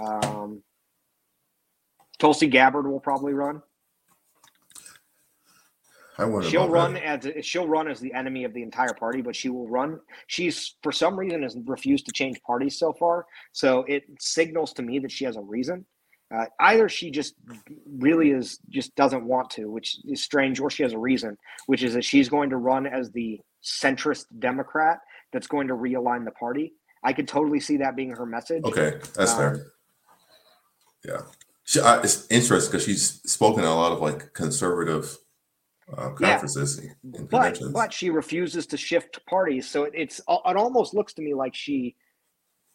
Um, Tulsi Gabbard will probably run. I wonder. She'll run that. as she'll run as the enemy of the entire party, but she will run. She's for some reason has refused to change parties so far, so it signals to me that she has a reason. Uh, either she just really is just doesn't want to, which is strange, or she has a reason, which is that she's going to run as the centrist Democrat that's going to realign the party. I could totally see that being her message. Okay, that's Um, fair. Yeah, she, I, it's interesting because she's spoken a lot of like conservative uh, Yeah. conferences and but but she refuses to shift parties. So it, it's it almost looks to me like she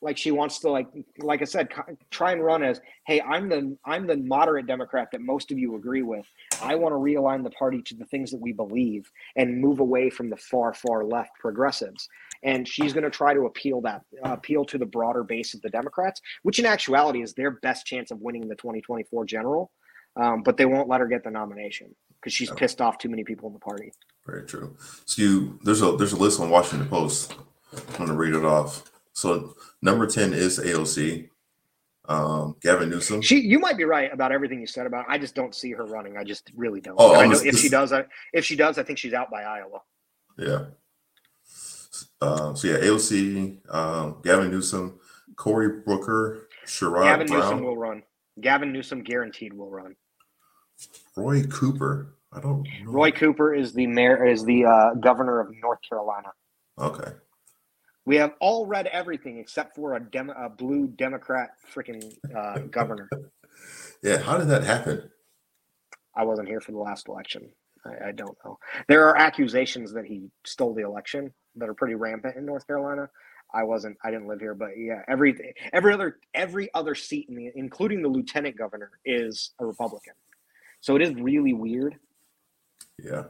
like she wants to like like i said try and run as hey i'm the i'm the moderate democrat that most of you agree with. I want to realign the party to the things that we believe and move away from the far far left progressives. And she's going to try to appeal that uh, appeal to the broader base of the democrats which in actuality is their best chance of winning the 2024 general. Um, but they won't let her get the nomination because she's Okay. pissed off too many people in the party Very true. So you there's a there's a list on Washington Post. I'm gonna read it off. So number ten is AOC. Um, Gavin Newsom. She, you might be right about everything you said about. Her. I just don't see her running. I just really don't. Oh, I know if she does, I, if she does, I think she's out by Iowa. Yeah. Um, so yeah, AOC, um, Gavin Newsom, Cory Booker, Sherrod Gavin Brown, Newsom will run. Gavin Newsom guaranteed will run. Roy Cooper. I don't know. Roy Cooper is the mayor, is the uh, governor of North Carolina. Okay. We have all read everything except for a, dem- a blue Democrat freaking uh, governor. [laughs] Yeah, how did that happen? I wasn't here for the last election. I, I don't know. There are accusations that he stole the election that are pretty rampant in North Carolina. I wasn't. I didn't live here, but yeah, every every other every other seat in the, including the lieutenant governor, is a Republican. So it is really weird. Yeah.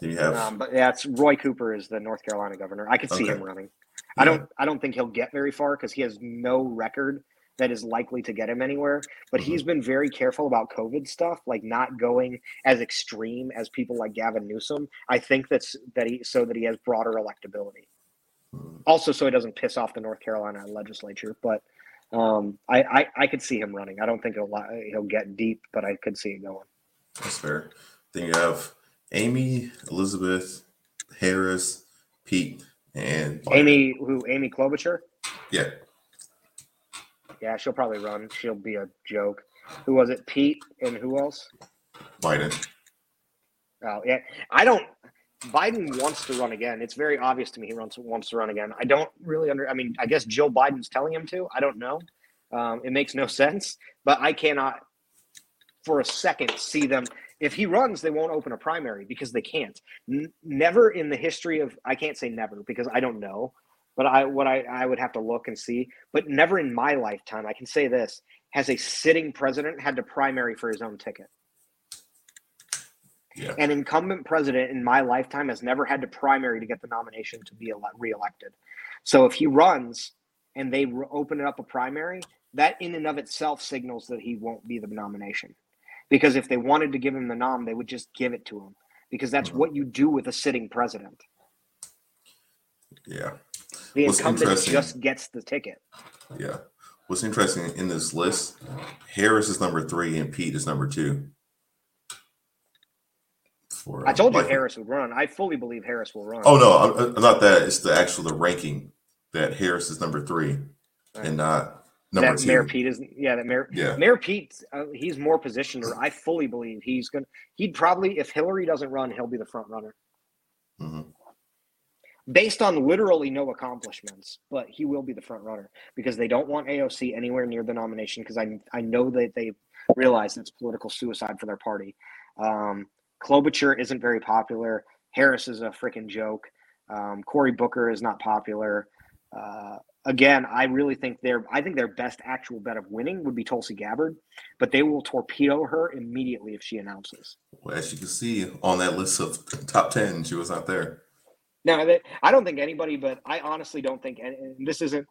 Then you have Um, but yeah, it's Roy Cooper is the North Carolina governor. I could see Okay. him running. I don't. I don't think he'll get very far because he has no record that is likely to get him anywhere. But Mhm. he's been very careful about COVID stuff, like not going as extreme as people like Gavin Newsom. I think that's that he so that he has broader electability. Mm, Also, so he doesn't piss off the North Carolina legislature. But um, I, I I could see him running. I don't think he'll he'll get deep, but I could see it going. that's fair. Then you have Amy, Elizabeth, Harris, Pete, and. Amy, who Amy Klobuchar. Yeah, Yeah, she'll probably run. She'll be a joke. Who was it? Pete and who else? Biden. Oh, yeah. I don't. Biden wants to run again. It's very obvious to me he wants wants to run again. I don't really under. I mean, I guess Joe Biden's telling him to. I don't know. Um, it makes no sense. But I cannot, for a second, see them. If he runs, they won't open a primary because they can't. N- never in the history of. I can't say never because I don't know. But I what I I would have to look and see. But never in my lifetime, I can say this: has a sitting president had to primary for his own ticket. Yeah, An incumbent president in my lifetime has never had to primary to get the nomination to be ele- reelected. So if he runs and they re- open it up a primary, that in and of itself signals that he won't be the nomination. Because if they wanted to give him the nom, they would just give it to him. Because that's Mhm. what you do with a sitting president. yeah, The What's incumbent just gets the ticket. yeah. What's interesting in this list, Harris is number three and Pete is number two. For, I told you Harris would run. I fully believe Harris will run. Oh no, I'm, I'm not that. It's the actual the ranking that Harris is number three Right. and not number that two. Mayor Pete is yeah that Mayor Yeah, Mayor Pete, uh, he's more positioned. Or I fully believe he's gonna. He'd probably, if Hillary doesn't run, he'll be the front runner, Mhm. based on literally no accomplishments. But he will be the front runner because they don't want AOC anywhere near the nomination because I I know that they realize it's political suicide for their party. Um, Klobuchar isn't very popular. Harris is a freaking joke. Um, Cory Booker is not popular. Uh, again, I really think their I think their best actual bet of winning would be Tulsi Gabbard, but they will torpedo her immediately if she announces. well, as you can see on that list of top ten, she was not there. Now, I don't think anybody, but I honestly don't think and this isn't.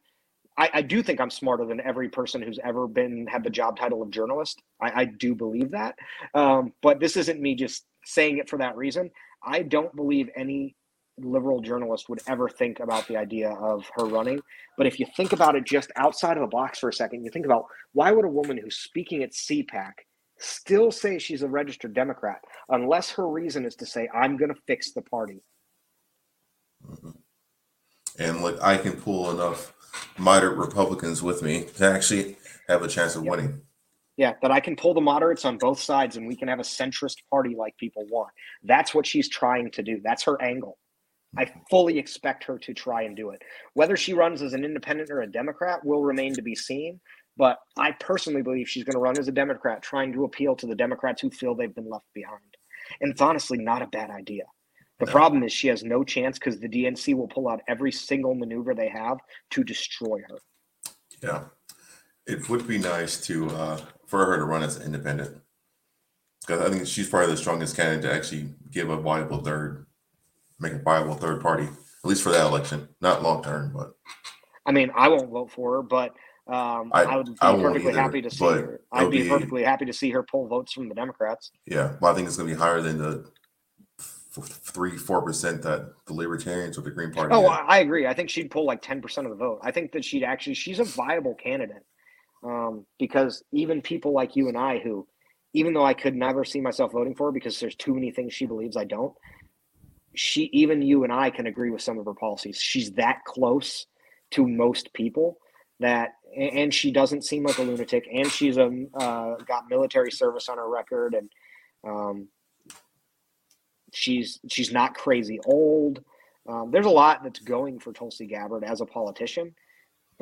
I, I do think I'm smarter than every person who's ever been had the job title of journalist. I, I do believe that, um, but this isn't me just saying it for that reason. I don't believe any liberal journalist would ever think about the idea of her running. But if you think about it just outside of the box for a second, you think about why would a woman who's speaking at CPAC still say she's a registered Democrat unless her reason is to say, I'm going to fix the party? Mhm. And like I can pull enough moderate Republicans with me to actually have a chance of Yep. winning. Yeah, that I can pull the moderates on both sides and we can have a centrist party like people want. That's what she's trying to do. That's her angle. I fully expect her to try and do it. Whether she runs as an independent or a Democrat will remain to be seen. But I personally believe she's going to run as a Democrat, trying to appeal to the Democrats who feel they've been left behind. And it's honestly not a bad idea. The No. problem is she has no chance because the DNC will pull out every single maneuver they have to destroy her. Yeah, it would be nice to uh, for her to run as an independent because I think she's probably the strongest candidate to actually give a viable third, make a viable third party at least for that election, not long term, but I mean, I won't vote for her, but um, I- I, would be I perfectly either, happy to see her. I'd be, be- perfectly happy to see her pull votes from the Democrats. yeah, well, I think it's going to be higher than the three four percent that the Libertarians or the Green Party. Oh, had. I I agree. I think she'd pull like ten percent of the vote. I think that she'd actually she's a viable candidate um, because even people like you and I, who even though I could never see myself voting for her because there's too many things she believes I don't, she even you and I can agree with some of her policies. She's that close to most people that and she doesn't seem like a lunatic and she's a uh, got military service on her record and um, she's she's not crazy old um, there's a lot that's going for tulsi gabbard as a politician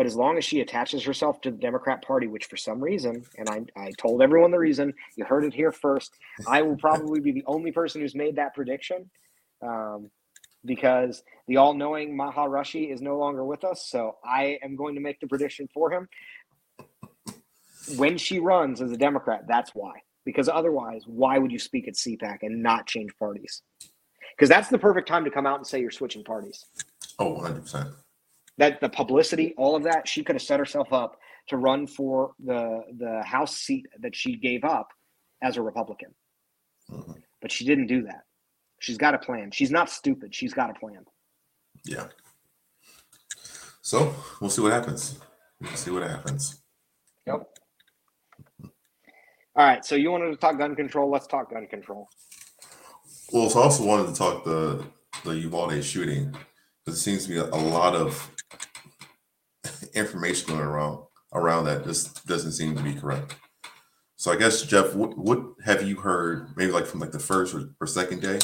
but as long as she attaches herself to the democrat party which for some reason and i, I told everyone the reason you heard it here first i will probably be the only person who's made that prediction um, because the all-knowing Maha Rashi is no longer with us. So I am going to make the prediction for him. When she runs as a Democrat, that's why. Because otherwise, why would you speak at CPAC and not change parties? because that's the perfect time to come out and say you're switching parties. Oh, 100 percent. That the publicity, all of that, she could have set herself up to run for the the House seat that she gave up as a Republican, hmm but she didn't do that. She's got a plan. She's not stupid. She's got a plan. Yeah. So we'll see what happens. We'll see what happens. Yep. All right. So you wanted to talk gun control? Let's talk gun control. Well, so I also wanted to talk the the Uvalde shooting because it seems to be a, a lot of information going around around that just doesn't seem to be correct. So I guess Jeff, what, what have you heard? Maybe like from like the first or, or second day,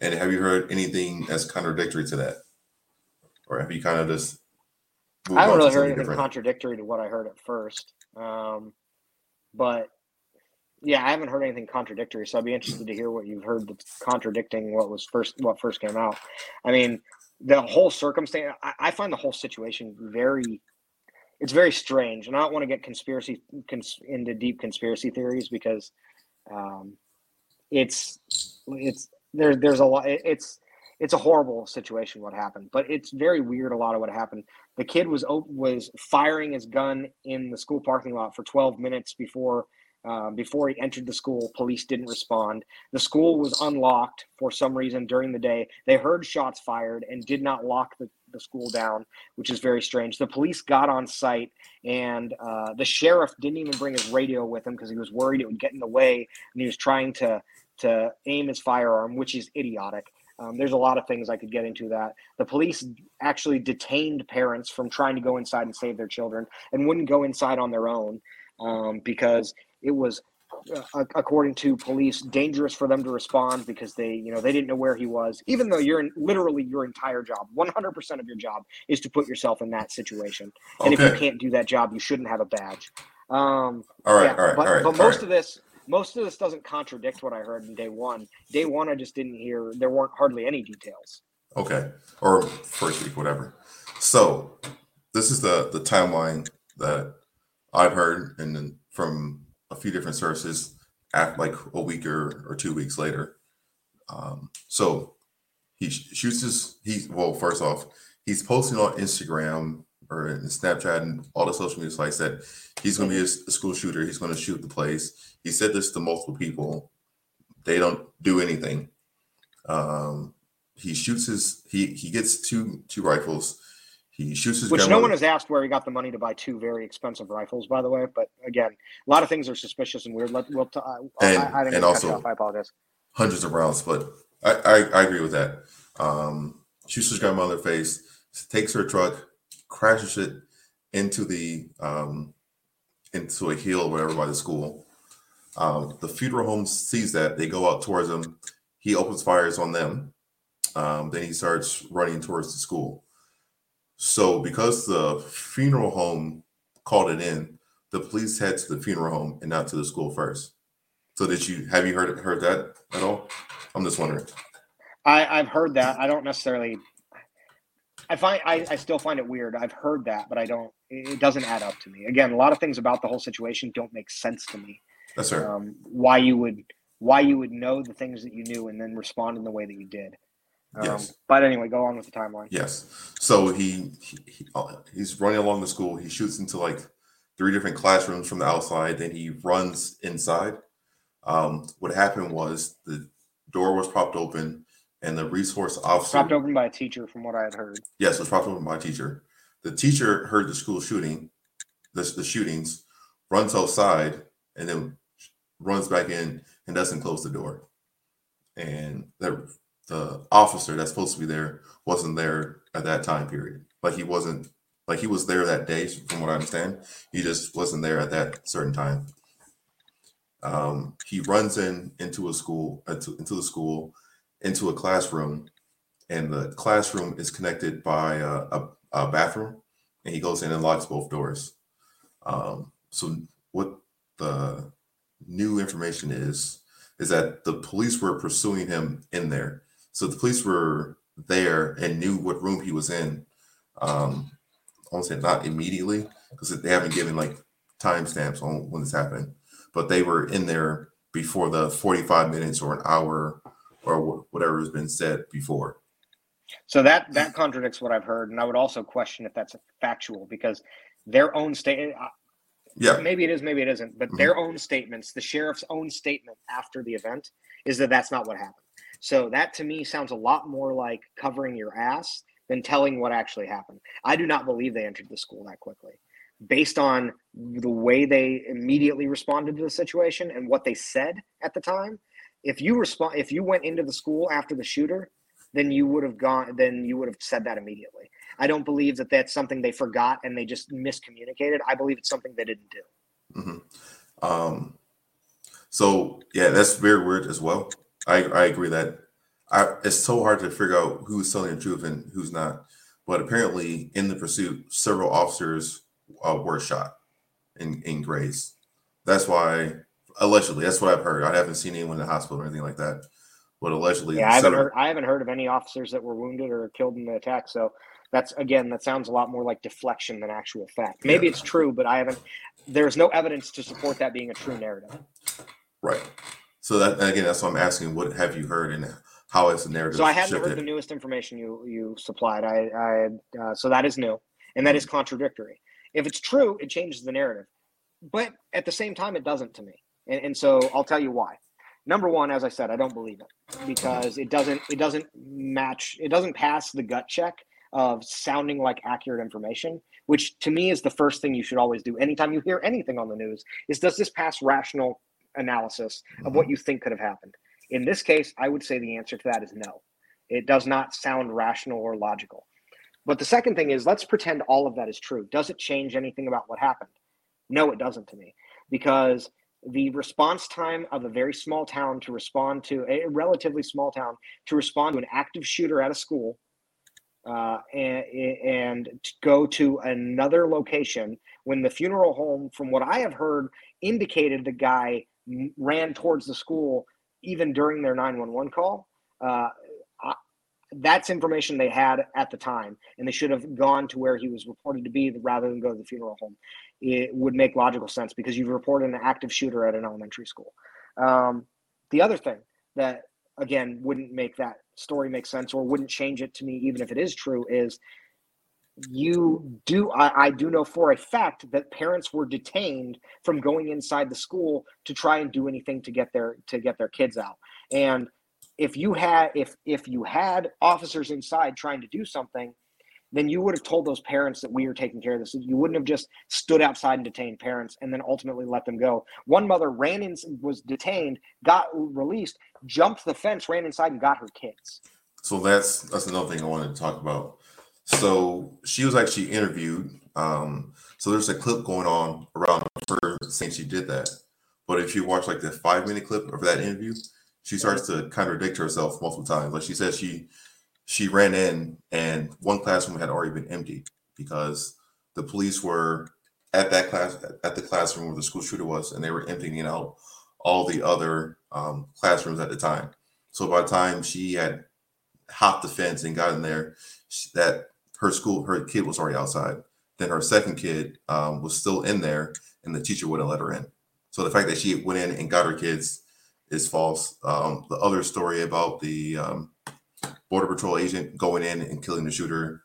and have you heard anything that's contradictory to that, or have you kind of just? I haven't really heard anything different? contradictory to what I heard at first. Um, but yeah, I haven't heard anything contradictory. So I'd be interested to hear what you've heard that's contradicting what was first, what first came out. I mean, the whole circumstance, I, I find the whole situation very, it's very strange. And I don't want to get conspiracy cons, into deep conspiracy theories because um, it's, it's, there, there's a lot, it's, it's a horrible situation what happened, but it's very weird. A lot of what happened the kid was was firing his gun in the school parking lot for 12 minutes before um, before he entered the school. Police didn't respond. The school was unlocked for some reason during the day. They heard shots fired and did not lock the, the school down, which is very strange. The police got on site, and uh, the sheriff didn't even bring his radio with him because he was worried it would get in the way, and he was trying to to aim his firearm, which is idiotic. Um, there's a lot of things I could get into that. The police actually detained parents from trying to go inside and save their children and wouldn't go inside on their own um, because it was uh, according to police dangerous for them to respond because they you know they didn't know where he was even though you're in literally your entire job 100% of your job is to put yourself in that situation and if you can't do that job you shouldn't have a badge um, All right. yeah, all right. but, all right. but most right. of this most of this doesn't contradict what I heard in day one. Day one, I just didn't hear there weren't hardly any details. Okay. Or first week, whatever. So this is the the timeline that I've heard and then from few different sources like a week or, or two weeks later. Um, so he sh- shoots his he well, first off, he's posting on Instagram or in Snapchat and all the social media sites that he's gonna be a, school shooter, he's gonna shoot the place. He said this to multiple people. They don't do anything. Um, he shoots his he he gets two two rifles. He shoots his Which no one has asked where he got the money to buy two very expensive rifles, by the way. But again, a lot of things are suspicious and weird. Let, we'll t- I, And- I, I didn't and also-. I apologize. hundreds of rounds, but I, I, I agree with that. Um, shoots his grandmother in the face, takes her truck, crashes it into the um, into a hill or whatever by the school. Um, the funeral home sees that they go out towards him. He opens fires on them. Um, then he starts running towards the school. So because the funeral home called it in, the police head to the funeral home and not to the school first. So did you have you heard heard that at all? I'm just wondering. I, I've heard that. I don't necessarily. I find I, I still find it weird. I've heard that, but I don't. It doesn't add up to me. Again, a lot of things about the whole situation don't make sense to me. That's right. um, why you would why you would know the things that you knew and then respond in the way that you did. Um, Yes. But anyway, go on with the timeline. Yes. So he, he, he uh, he's running along the school. He shoots into like three different classrooms from the outside. Then he runs inside. Um, what happened was the door was propped open, and the resource officer. Propped open by a teacher, from what I had heard. Yes, it was propped open by a teacher. The teacher heard the school shooting, the, the shootings, runs outside, and then runs back in and doesn't close the door. And the the officer that's supposed to be there wasn't there at that time period. Like he wasn't like he was there that day, from what I understand. He just wasn't there at that certain time. Um, he runs in into a school into, into the school into a classroom and the classroom is connected by a, a, a bathroom and he goes in and locks both doors um, so what the new information is is that the police were pursuing him in there so the police were there and knew what room he was in um, i won't say not immediately because they haven't given like timestamps on when this happened but they were in there before the 45 minutes or an hour or whatever has been said before. So that that contradicts what I've heard, and I would also question if that's factual because their own statement. Yeah, Maybe it is, maybe it isn't, but Mhm. their own statements, the sheriff's own statement after the event, is that that's not what happened. So that to me sounds a lot more like covering your ass than telling what actually happened. I do not believe they entered the school that quickly, based on the way they immediately responded to the situation and what they said at the time. If you respond, if you went into the school after the shooter, then you would have gone. Then you would have said that immediately. I don't believe that that's something they forgot and they just miscommunicated. I believe it's something they didn't do. hmm Um, so yeah, that's very weird as well. I I agree that I, it's so hard to figure out who's telling the truth and who's not. But apparently, in the pursuit, several officers uh, were shot in in Grays. That's why allegedly. That's what I've heard. I haven't seen anyone in the hospital or anything like that. But allegedly, Yeah, I haven't several- heard. I haven't heard of any officers that were wounded or killed in the attack. So that's again, that sounds a lot more like deflection than actual fact. Maybe Yeah. it's true, but I haven't. There's no evidence to support that being a true narrative. right. So that again, that's what I'm asking. What have you heard and how has the narrative So I shifted? heard the newest information you you supplied. I, I uh, so that is new, and that is contradictory. If it's true, it changes the narrative, but at the same time, it doesn't to me. And, and so I'll tell you why. Number one, as I said, I don't believe it because it doesn't it doesn't match. It doesn't pass the gut check of sounding like accurate information, which to me is the first thing you should always do anytime you hear anything on the news. Is does this pass rational analysis of what you think could have happened? In this case, I would say the answer to that is no. It does not sound rational or logical. But the second thing is, let's pretend all of that is true. Does it change anything about what happened? No, it doesn't to me, because the response time of a very small town to respond to a relatively small town to respond to an active shooter at a school uh, and, and to go to another location when the funeral home, from what I have heard, indicated the guy ran towards the school even during their 911 call. Uh, I, that's information they had at the time, and they should have gone to where he was reported to be rather than go to the funeral home. It would make logical sense because you've reported an active shooter at an elementary school. Um, the other thing that, again, wouldn't make that story make sense or wouldn't change it to me, even if it is true, is you do I, I do know for a fact that parents were detained from going inside the school to try and do anything to get their to get their kids out. And if you had if if you had officers inside trying to do something then you would have told those parents that we are taking care of this. You wouldn't have just stood outside and detained parents and then ultimately let them go. One mother ran in was detained got released jumped the fence ran inside and got her kids. So that's that's another thing I wanted to talk about. So she was actually interviewed. Um, so there's a clip going on around her saying she did that. But if you watch like the five minute clip of that interview, she starts to contradict herself multiple times. Like she says she she ran in and one classroom had already been emptied because the police were at that class at the classroom where the school shooter was and they were emptying out all the other um, classrooms at the time. So by the time she had hopped the fence and got in there, sh- that her school, her kid was already outside. Then her second kid um, was still in there, and the teacher wouldn't let her in. So the fact that she went in and got her kids is false. Um, the other story about the um, border patrol agent going in and killing the shooter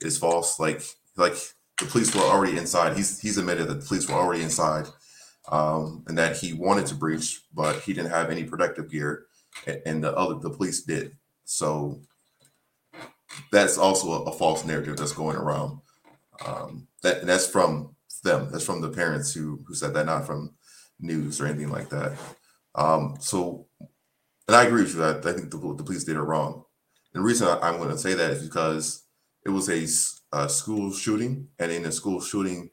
is false. Like like the police were already inside. He's he's admitted that the police were already inside, um, and that he wanted to breach, but he didn't have any protective gear, and the other the police did. So that's also a, a false narrative that's going around. Um, that that's from them. That's from the parents who who said that, not from news or anything like that. Um, so, and I agree with you. that I think the, the police did it wrong. And the reason I, I'm going to say that is because it was a school shooting, and in a school shooting,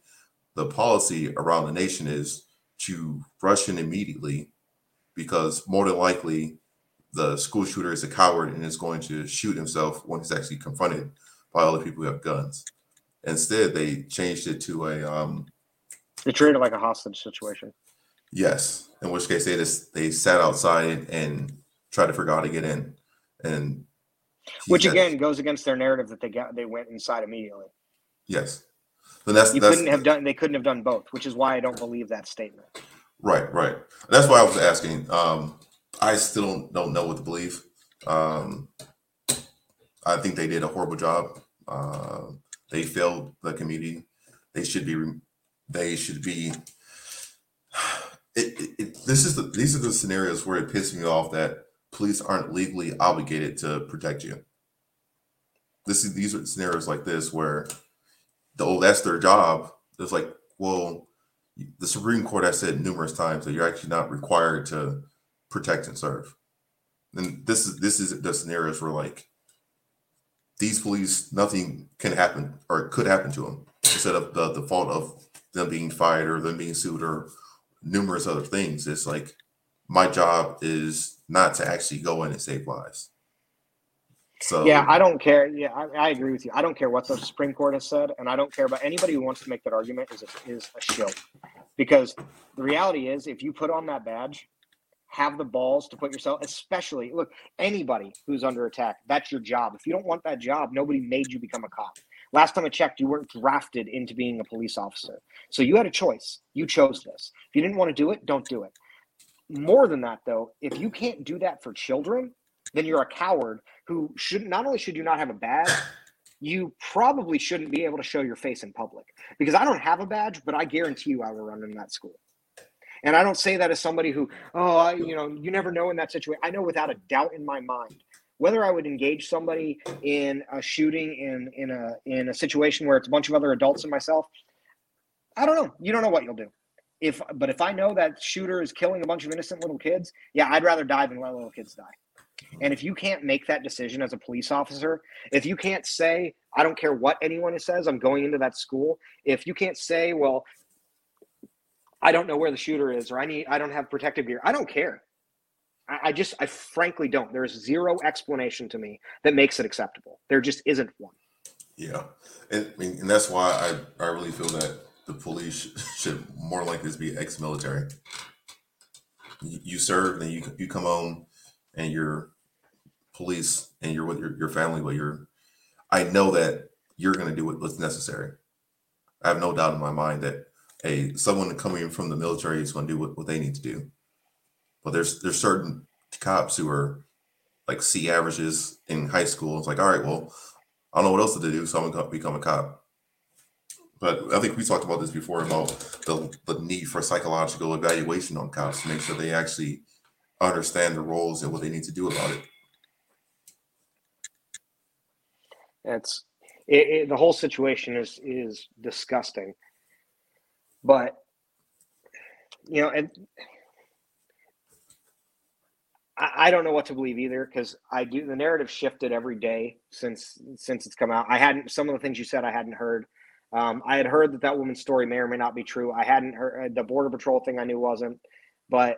the policy around the nation is to rush in immediately because more than likely the school shooter is a coward and is going to shoot himself when he's actually confronted by all the people who have guns. Instead, they changed it to a um, they treated it like a hostage situation yes, in which case they just they sat outside and tried to figure out how to get in, and which said- again goes against their narrative that they got they went inside immediately yes, then that's you that's couldn't have done they couldn't have done both which is why i don't believe that statement right, right. That's why I was asking. Um, I still don't, don't know what to believe Um, I think they did a horrible job. Uh, they failed the community. They should be. They should be. [sighs] It, it, it, this is the these are the scenarios where it pisses me off that police aren't legally obligated to protect you. This is these are scenarios like this where, oh, that's their job. It's like, well, the Supreme Court has said numerous times that you're actually not required to protect and serve. And this is this is the scenarios where like these police, nothing can happen or could happen to them instead of the, the fault of them being fired or them being sued or numerous other things. It's like my job is not to actually go in and save lives. So yeah, I don't care. Yeah, I, I, agree with you. I don't care what the Supreme Court has said, and I don't care about anybody who wants to make that argument is a, is a shill. Because the reality is, if you put on that badge, have the balls to put yourself, especially look anybody who's under attack. That's your job. If you don't want that job, nobody made you become a cop. Last time I checked, you weren't drafted into being a police officer, so you had a choice. You chose this. If you didn't want to do it, don't do it. More than that, though, if you can't do that for children, then you're a coward who should not only should you not have a badge, you probably shouldn't be able to show your face in public. Because I don't have a badge, but I guarantee you I will run in that school. And I don't say that as somebody who, oh, I, you know, you never know in that situation. I know without a doubt in my mind whether I would engage somebody in a shooting in in a in a situation where it's a bunch of other adults and myself. I don't know. You don't know what you'll do. If but if I know that shooter is killing a bunch of innocent little kids, yeah, I'd rather die than let little kids die. And if you can't make that decision as a police officer, if you can't say, I don't care what anyone says, I'm going into that school, if you can't say, well, I don't know where the shooter is, or I need, I don't have protective gear, I don't care. I, I just, I frankly don't. There's zero explanation to me that makes it acceptable. There just isn't one. Yeah. And, and that's why I, I really feel that the police [laughs] should more likely be ex military. You serve and you, you come home and you're police and you're with your, your family, but you're, I know that you're going to do what's necessary. I have no doubt in my mind that hey, someone coming from the military is going to do what, what they need to do. But there's there's certain cops who are like C averages in high school. It's like, all right, well, I don't know what else to do, so I'm to become a cop. But I think we talked about this before about the, the need for psychological evaluation on cops to make sure they actually understand the roles and what they need to do about it. It's it, it, the whole situation is is disgusting, but you know, and I, I don't know what to believe either because I do the narrative shifted every day since since it's come out. I hadn't some of the things you said I hadn't heard. Um, I had heard that that woman's story may or may not be true. I hadn't heard the border patrol thing. I knew wasn't, but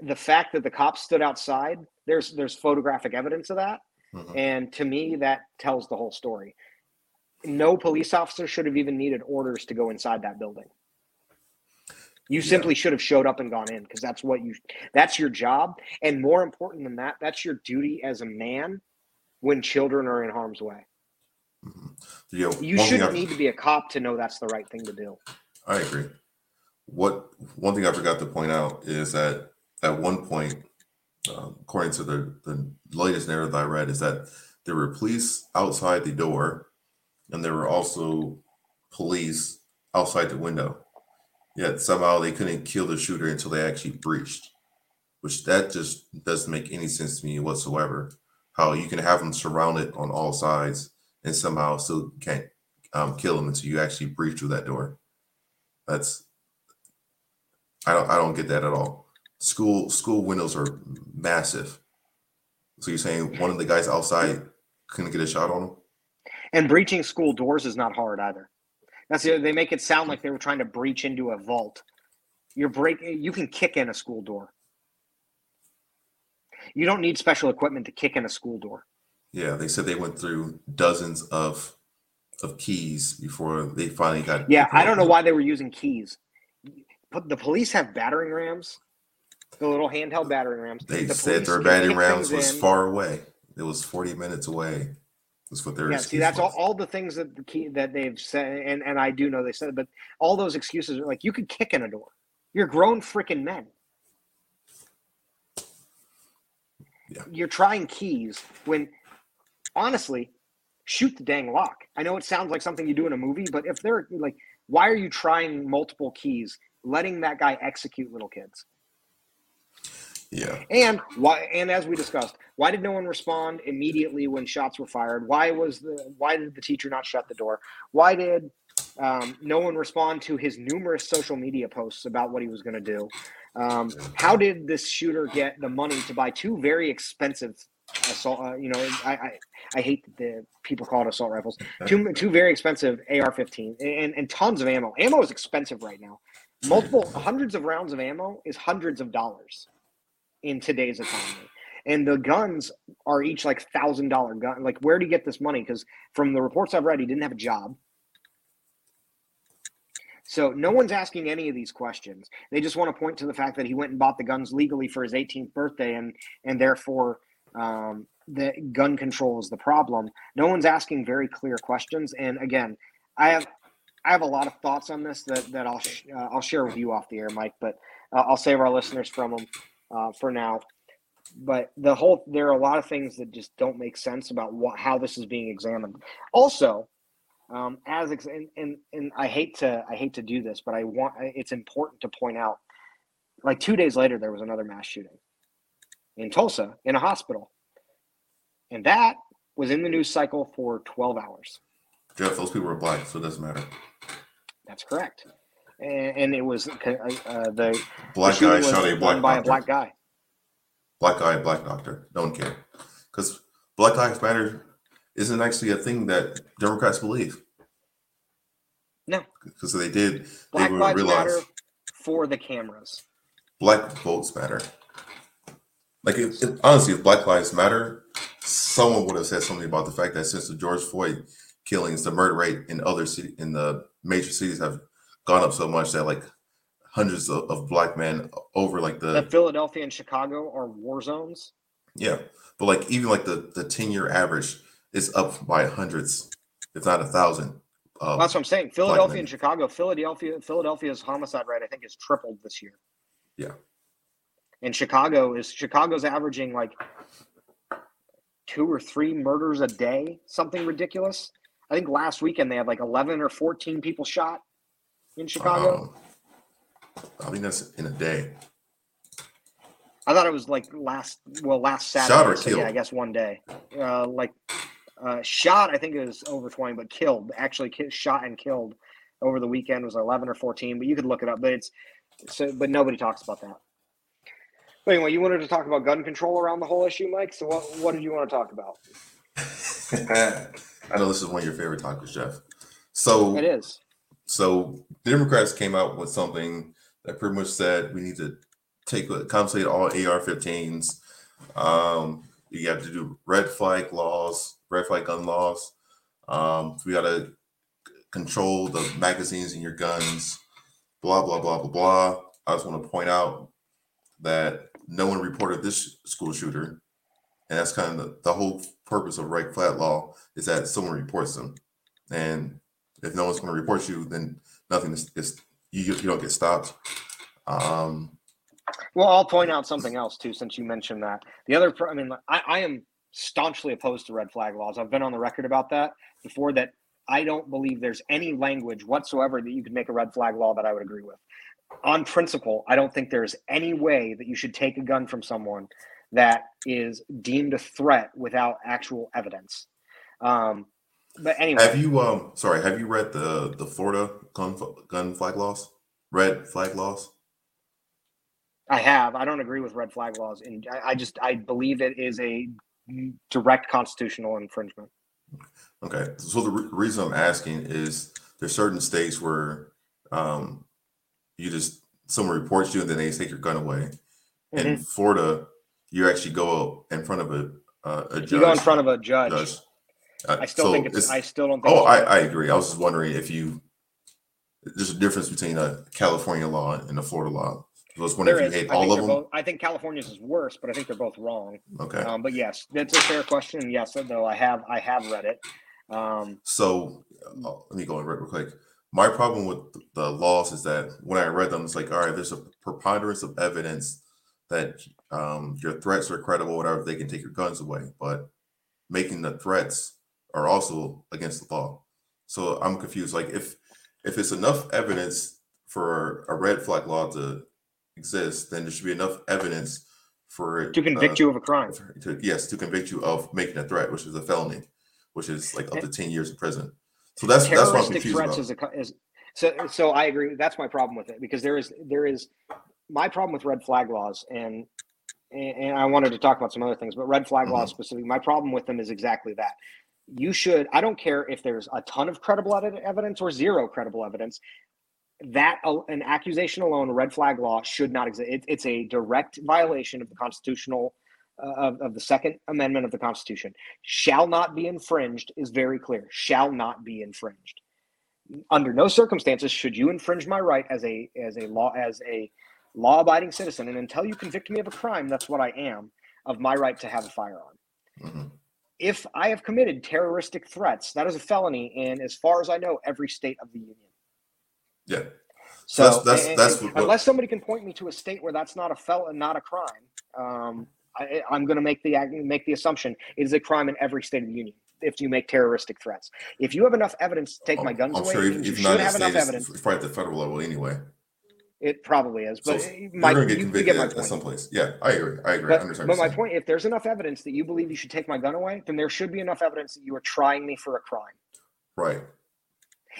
the fact that the cops stood outside, there's there's photographic evidence of that. Mm-hmm. And to me, that tells the whole story. No police officer should have even needed orders to go inside that building. You yeah. simply should have showed up and gone in because that's what you that's your job. And more important than that, that's your duty as a man when children are in harm's way. Mm-hmm. Yeah, you shouldn't need to be a cop to know that's the right thing to do. I agree. What one thing I forgot to point out is that at one point, um, according to the, the latest narrative I read, is that there were police outside the door and there were also police outside the window. Yet somehow they couldn't kill the shooter until they actually breached, which that just doesn't make any sense to me whatsoever. How you can have them surrounded on all sides and somehow still can't um, kill them until you actually breach through that door. That's I don't I don't get that at all school school windows are massive. So you're saying one of the guys outside couldn't get a shot on him? And breaching school doors is not hard either. That's the, they make it sound like they were trying to breach into a vault. You're breaking. You can kick in a school door. You don't need special equipment to kick in a school door. Yeah, they said they went through dozens of of keys before they finally got. Yeah, I don't know why they were using keys. But the police have battering rams the little handheld battering rams. They the said their battering rams was in. far away. It was 40 minutes away. That's what their yeah. See, that's all, all the things that the key that they've said, and and I do know they said, but all those excuses are like you could kick in a door. You're grown freaking men. Yeah. You're trying keys when honestly, shoot the dang lock. I know it sounds like something you do in a movie, but if they're like, why are you trying multiple keys, letting that guy execute little kids? Yeah. And why? And as we discussed, why did no one respond immediately when shots were fired? Why was the? Why did the teacher not shut the door? Why did um, no one respond to his numerous social media posts about what he was going to do? Um, how did this shooter get the money to buy two very expensive assault? Uh, you know, I, I I hate that the people call it assault rifles. Two two very expensive AR-15 and and tons of ammo. Ammo is expensive right now. Multiple hundreds of rounds of ammo is hundreds of dollars in today's economy. And the guns are each like thousand dollar gun. Like, where do you get this money? Because from the reports I've read, he didn't have a job. So no one's asking any of these questions. They just want to point to the fact that he went and bought the guns legally for his 18th birthday, and and therefore um, the gun control is the problem. No one's asking very clear questions. And again, I have I have a lot of thoughts on this that that I'll sh- uh, I'll share with you off the air, Mike. But uh, I'll save our listeners from them uh, for now. But the whole there are a lot of things that just don't make sense about what how this is being examined. Also, um, as ex- and, and and I hate to I hate to do this, but I want it's important to point out. Like two days later, there was another mass shooting in Tulsa in a hospital, and that was in the news cycle for twelve hours. Jeff, those people were black, so it doesn't matter. That's correct, and, and it was uh, uh, the Black the guy shot a black by doctor. a black guy. Black guy, black doctor. Don't care, Because Black Lives Matter isn't actually a thing that Democrats believe. No. Because they did, Black they would Lives realize Matter for the cameras. black votes matter. Like, if, if- honestly, if Black Lives Matter, someone would have said something about the fact that since the George Floyd killings, the murder rate in other city in the major cities have gone up so much that like hundreds of, of black men over like the That Philadelphia and Chicago are war zones. Yeah, but like even like the the ten year average is up by hundreds, if not a thousand. Uh, That's what I'm saying. Philadelphia and Chicago. Philadelphia, Philadelphia's homicide rate, I think, is tripled this year. Yeah. And Chicago is Chicago's averaging like two or three murders a day, something ridiculous. I think last weekend they had like 11 or 14 people shot in Chicago. um, I think that's in a day. I thought it was like last, well, last Shot Saturday. or so yeah? I guess one day. Uh, like uh, shot, I think it was over 20, but killed, actually ki- shot and killed over the weekend was 11 or 14, but you could look it up. But it's so, but nobody talks about that. But anyway, you wanted to talk about gun control around the whole issue, Mike. So what what did you want to talk about? [laughs] I know this is one of your favorite topics, Jeff. So It is. So Democrats came out with something that pretty much said we need to take compensate all AR-15s. Um, you have to do red flag laws, red flag gun laws. Um, we got to control the magazines in your guns. Blah blah blah blah blah. I just want to point out that no one reported this school shooter, and that's kind of the, the whole purpose of red flag law is that someone reports them, and if no one's going to report you, then nothing is, is you, you don't get stopped. Um, Well, I'll point out something else too, since you mentioned that. The other, I mean, I, I am staunchly opposed to red flag laws. I've been on the record about that before. That I don't believe there's any language whatsoever that you could make a red flag law that I would agree with. On principle, I don't think there's any way that you should take a gun from someone that is deemed a threat without actual evidence. Um, but anyway, have you um sorry, have you read the the Florida gun gun flag laws? Red flag laws? I have. I don't agree with red flag laws, and I, I just I believe it is a direct constitutional infringement. Okay. So the re- reason I'm asking is there's certain states where um you just someone reports you and then they take your gun away. In Mhm. Florida, you actually go in front of a uh, a judge. You go in front of a judge. judge. Uh, I still so think it's, I still don't think. Oh, it's I. I agree. I was just wondering if you there's a difference between a California law and a Florida law. I was wondering There if is. you hate I all of them. both. I think California's is worse, but I think they're both wrong. Okay. Um, but yes, that's a fair question. Yes, though I have I have read it. Um, So uh, let me go it real quick. My problem with the laws is that when I read them, it's like, all right, there's a preponderance of evidence that um, your threats are credible, whatever, they can take your guns away. But making the threats are also against the law. So I'm confused. Like if if it's enough evidence for a red flag law to exist, then there should be enough evidence for to convict uh, you of a crime. To, yes, to convict you of making a threat, which is a felony, which is like up to ten years in prison. So that's that's what I'm confused threats about. Is a, is, so so I agree. That's my problem with it because there is there is my problem with red flag laws and and I wanted to talk about some other things, but red flag mm-hmm. laws specifically, my problem with them is exactly that. You should, I don't care if there's a ton of credible evidence or zero credible evidence. That an accusation alone, red flag law, should not exist. It, it's a direct violation of the constitutional, uh, of, of the Second Amendment of the Constitution. Shall not be infringed is very clear. Shall not be infringed. Under no circumstances should you infringe my right as a as a law as a law abiding citizen. And until you convict me of a crime, that's what I am, of my right to have a firearm. Mm-hmm. If I have committed terroristic threats, that is a felony in, as far as I know, every state of the union. Yeah. So, that's, that's, and, that's what, unless somebody can point me to a state where that's not a fel not a crime, um, I, am going to make the make the assumption it is a crime in every state of the union if you make terroristic threats. If you have enough evidence to take oh, my guns I'm away, sure you should have enough evidence. It's probably at the federal level anyway. It probably is, but so my, you, you get my point. at someplace. Yeah, I agree. I agree. But, but my point, if there's enough evidence that you believe you should take my gun away, then there should be enough evidence that you are trying me for a crime. Right.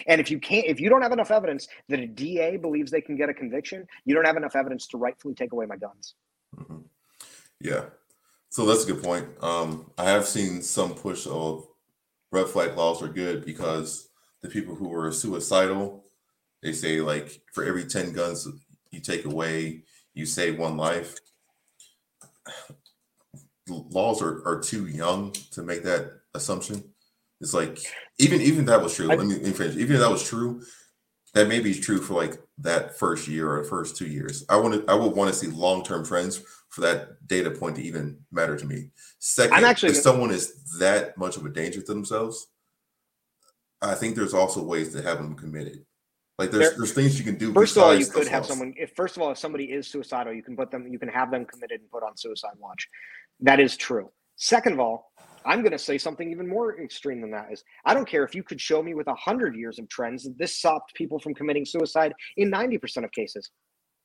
And if you can't, if you don't have enough evidence that a DA believes they can get a conviction, you don't have enough evidence to rightfully take away my guns. Mm-hmm. Yeah. So that's a good point. Um, I have seen some push of red flag laws are good because the people who were suicidal they say like for every 10 guns you take away, you save one life. Laws are, are too young to make that assumption. It's like even even that was true. I, let, me, finish. Even if that was true, that may be true for like that first year or the first two years. I want to I would want to see long term trends for that data point to even matter to me. 2nd actually, if someone is that much of a danger to themselves, I think there's also ways to have them committed. Like there's there, there's things you can do. First of all, you could have someone. If first of all, if somebody is suicidal, you can put them. You can have them committed and put on suicide watch. That is true. Second of all, I'm going to say something even more extreme than that. Is I don't care if you could show me with a hundred years of trends that this stopped people from committing suicide in 90% of cases.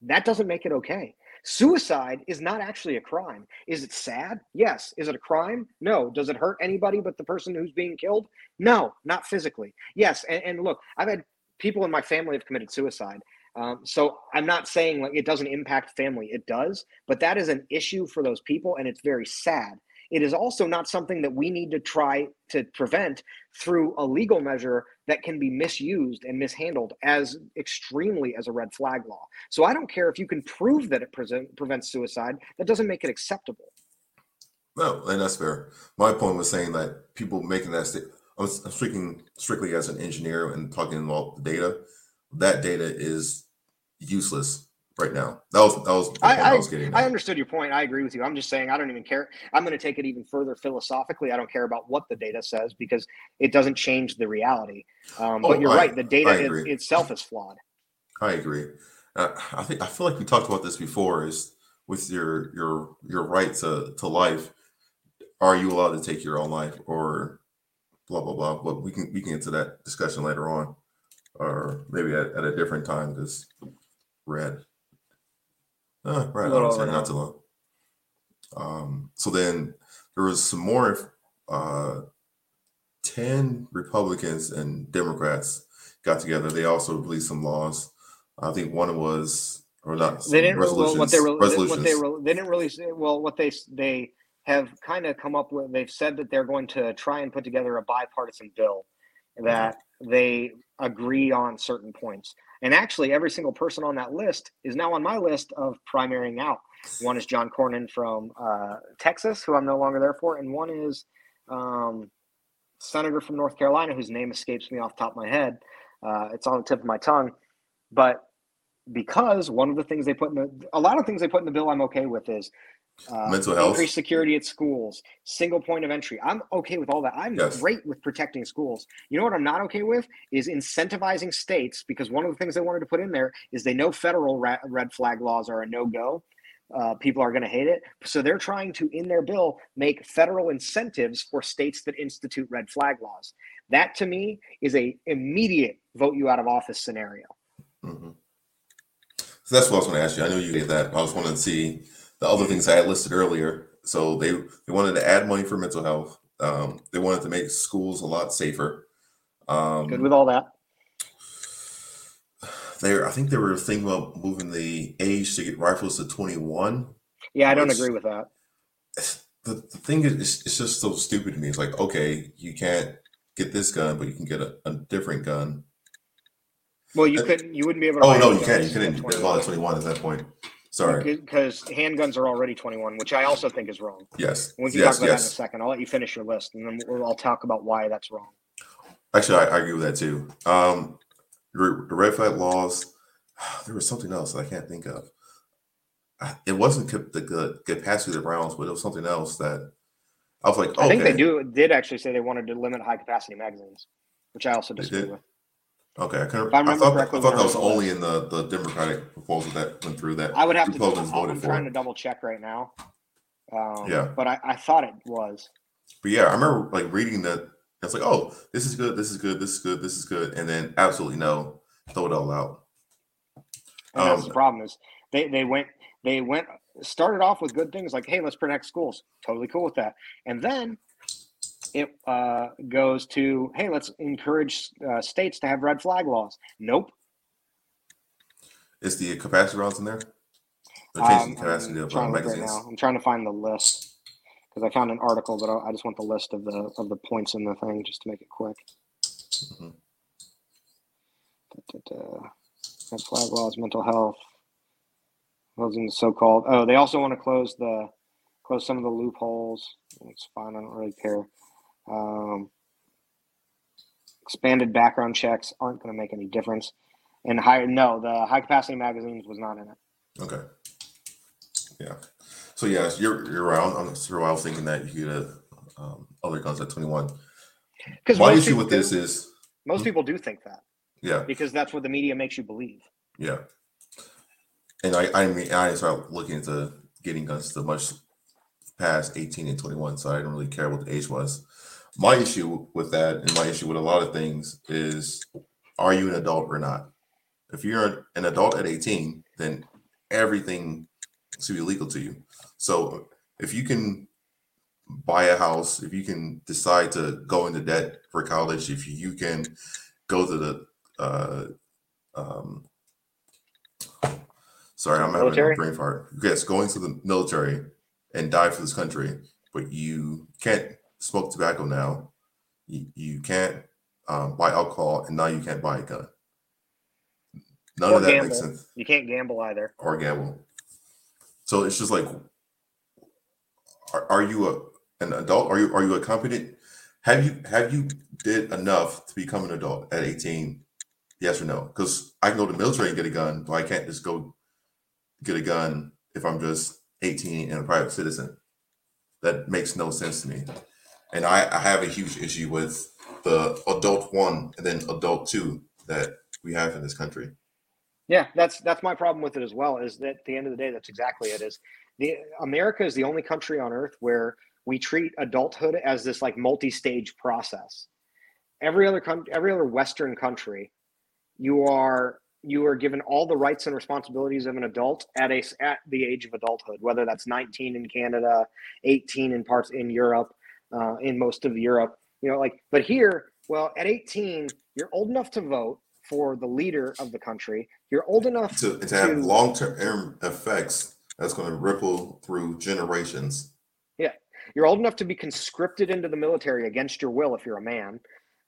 That doesn't make it okay. Suicide is not actually a crime. Is it sad? Yes. Is it a crime? No. Does it hurt anybody but the person who's being killed? No, not physically. Yes. And, and look, I've had people in my family have committed suicide. Um, so I'm not saying like it doesn't impact family. It does, but that is an issue for those people, and it's very sad. It is also not something that we need to try to prevent through a legal measure that can be misused and mishandled as extremely as a red flag law. So I don't care if you can prove that it pre- prevents suicide, that doesn't make it acceptable. No, and that's fair. My point was saying that people making that statement I'm speaking strictly as an engineer and talking about the data. That data is useless right now. That was that was I, I, I, was getting. At. I understood your point. I agree with you. I'm just saying I don't even care. I'm going to take it even further philosophically. I don't care about what the data says because it doesn't change the reality. Um, oh, but you're I, right. The data is, itself is flawed. I agree. Uh, I think I feel like we talked about this before. Is with your your your right to to life. Are you allowed to take your own life, or blah blah blah. But we can we can get to that discussion later on, or maybe at, at a different time because red. Uh, right, I say not too long. Um, so then there was some more. Uh, Ten Republicans and Democrats got together. They also released some laws. I think one was or not. They didn't. Well, what they, re- what they, re- they didn't release. Well, what they they have kind of come up with they've said that they're going to try and put together a bipartisan bill that they agree on certain points. And actually every single person on that list is now on my list of primarying out. One is john cornyn from uh, texas who i'm no longer there for and one is um, senator from north carolina whose name escapes me off the top of my head. Uh, it's on the tip of my tongue. But because one of the things they put in the a lot of things they put in the bill i'm okay with is uh, mental health, increased security at schools, single point of entry. I'm okay with all that. I'm yes. great with protecting schools. You know what I'm not okay with is incentivizing states because one of the things they wanted to put in there is they know federal red flag laws are a no go, uh, people are going to hate it. So they're trying to, in their bill, make federal incentives for states that institute red flag laws. That to me is a immediate vote you out of office scenario. Mm-hmm. So that's what I was going to ask you. I knew you gave that. I was wanting to see the other things I had listed earlier. So they they wanted to add money for mental health. Um, they wanted to make schools a lot safer. Um, Good with all that. They, I think they were thinking about moving the age to get rifles to 21. Yeah, I don't agree with that. The, the thing is, it's, it's, just so stupid to me. It's like, okay, you can't get this gun, but you can get a, a different gun. Well, you couldn't. You wouldn't be able to. Oh no, you can't. You couldn't. Well, 21 at that point. Sorry. Because handguns are already 21, which I also think is wrong. Yes. We can yes, talk about yes. that in a second. I'll let you finish your list, and then we'll, I'll talk about why that's wrong. Actually, I, I agree with that too. Um, the red flag laws. [sighs] There was something else that I can't think of. It wasn't the good capacity of the rounds, but it was something else that I was like, okay. I think they do did actually say they wanted to limit high capacity magazines, which I also disagree with. Okay, I, kind of, I, I thought, I thought that was only in the, the Democratic proposal that went through that. I would have to. I'm trying to double check right now. Um, yeah, but I, I thought it was. But yeah, I remember like reading that. It's like, oh, this is good, this is good, this is good, this is good, and then absolutely no, throw it all out. Um, that's the problem is they they went they went started off with good things like, hey, let's protect schools, totally cool with that, and then it uh, goes to, hey, let's encourage uh, states to have red flag laws. Nope. Is the capacity rounds in there? The um, capacity of uh, magazines. Right I'm trying to find the list because I found an article, but I just want the list of the of the points in the thing just to make it quick. Mm-hmm. Da, da, da. Red flag laws, mental health. Closing the so-called. Oh, they also want to close the close some of the loopholes. It's fine. I don't really care. Um, expanded background checks aren't going to make any difference. And high, no, the high capacity magazines was not in it. Okay. Yeah. So yeah, you're you're right. I'm sure I was thinking that you get um, other guns at 21. Because my issue with do, this is most hmm? people do think that. Yeah. Because that's what the media makes you believe. Yeah. And I I mean I started looking into getting guns to much past 18 and 21, so I didn't really care what the age was my issue with that and my issue with a lot of things is are you an adult or not? If you're an adult at 18 then everything should be legal to you. So if you can buy a house if you can decide to go into debt for college if you can go to the uh, um, sorry i'm military? having a brain fart. Yes going to the military and die for this country but you can't smoke tobacco now. You, you can't um, buy alcohol, and now you can't buy a gun. None or of that gamble. makes sense. You can't gamble either. Or gamble. So it's just like, are, are you a an adult? Are you are you a competent? Have you have you did enough to become an adult at eighteen? Yes or no? Because I can go to the military and get a gun, but I can't just go get a gun if I'm just 18 and a private citizen. That makes no sense to me and I, I have a huge issue with the adult one and then adult two that we have in this country. Yeah, that's that's my problem with it as well. Is that at the end of the day, that's exactly it. Is the America is the only country on earth where we treat adulthood as this like multi-stage process. Every other country, every other Western country, you are you are given all the rights and responsibilities of an adult at a at the age of adulthood. Whether that's 19 in Canada, 18 in parts in Europe, uh, in most of Europe. You know, like, but here, well, at 18, you're old enough to vote for the leader of the country. You're old enough to, to, to have long term effects that's going to ripple through generations. Yeah. You're old enough to be conscripted into the military against your will if you're a man.